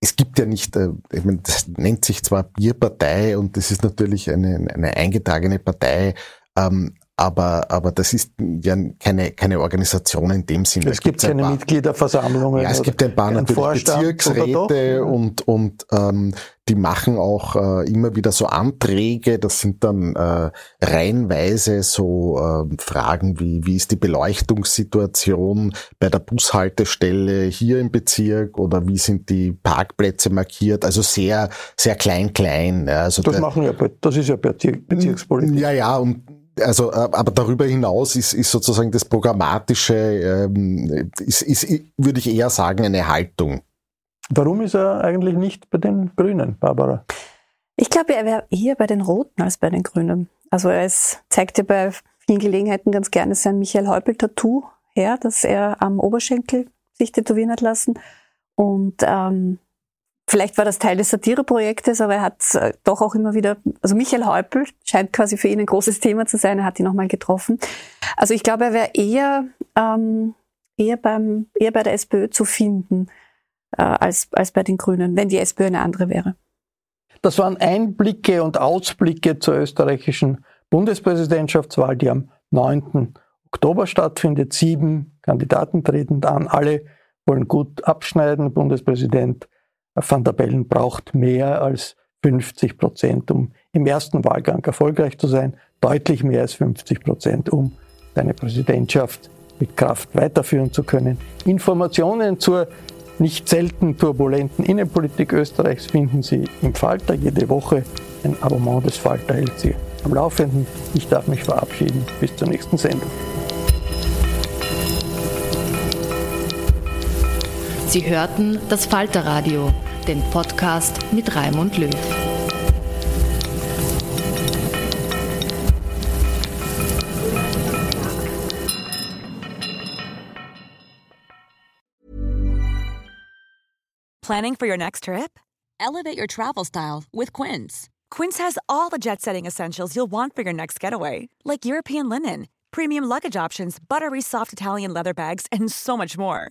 es gibt ja nicht, äh, ich meine, das nennt sich zwar Bierpartei und das ist natürlich eine, eine eingetragene Partei, ähm, aber, aber das ist ja keine, keine Organisation in dem Sinne. Es, gibt keine paar, Mitgliederversammlungen. Ja, es gibt ein paar natürlich Vorstand Bezirksräte und, und ähm, die machen auch äh, immer wieder so Anträge. Das sind dann äh, reihenweise so äh, Fragen wie, wie ist die Beleuchtungssituation bei der Bushaltestelle hier im Bezirk oder wie sind die Parkplätze markiert? Also sehr, sehr klein, klein. Ja, also das der, machen ja, das ist ja Bezirkspolitik. Ja, ja, und also, äh, aber darüber hinaus ist, ist sozusagen das Programmatische, ähm, ist, ist, würde ich eher sagen, eine Haltung. Warum ist er eigentlich nicht bei den Grünen, Barbara? Ich glaube, er wäre eher bei den Roten als bei den Grünen. Also er ist, zeigt ja bei vielen Gelegenheiten ganz gerne sein Michael Häupl-Tattoo her, das er am Oberschenkel sich tätowieren hat lassen. Und ähm, Vielleicht war das Teil des Satireprojektes, aber er hat äh, doch auch immer wieder, also Michael Häupl scheint quasi für ihn ein großes Thema zu sein, er hat ihn nochmal getroffen. Also ich glaube, er wäre eher, ähm, eher, beim, eher bei der SPÖ zu finden äh, als, als bei den Grünen, wenn die SPÖ eine andere wäre. Das waren Einblicke und Ausblicke zur österreichischen Bundespräsidentschaftswahl, die am 9. Oktober stattfindet. Sieben Kandidaten treten an. Alle wollen gut abschneiden. Bundespräsident Van der Bellen braucht mehr als 50 Prozent, um im ersten Wahlgang erfolgreich zu sein. Deutlich mehr als 50 Prozent, um seine Präsidentschaft mit Kraft weiterführen zu können. Informationen zur nicht selten turbulenten Innenpolitik Österreichs finden Sie im Falter jede Woche. Ein Abonnement des Falter hält Sie am Laufenden. Ich darf mich verabschieden. Bis zur nächsten Sendung. Sie hörten das Falterradio, den Podcast mit Raimund Löw. Planning for your next trip? Elevate your travel style with Quince. Quince has all the jet setting essentials you'll want for your next getaway, like European linen, premium luggage options, buttery soft Italian leather bags, and so much more.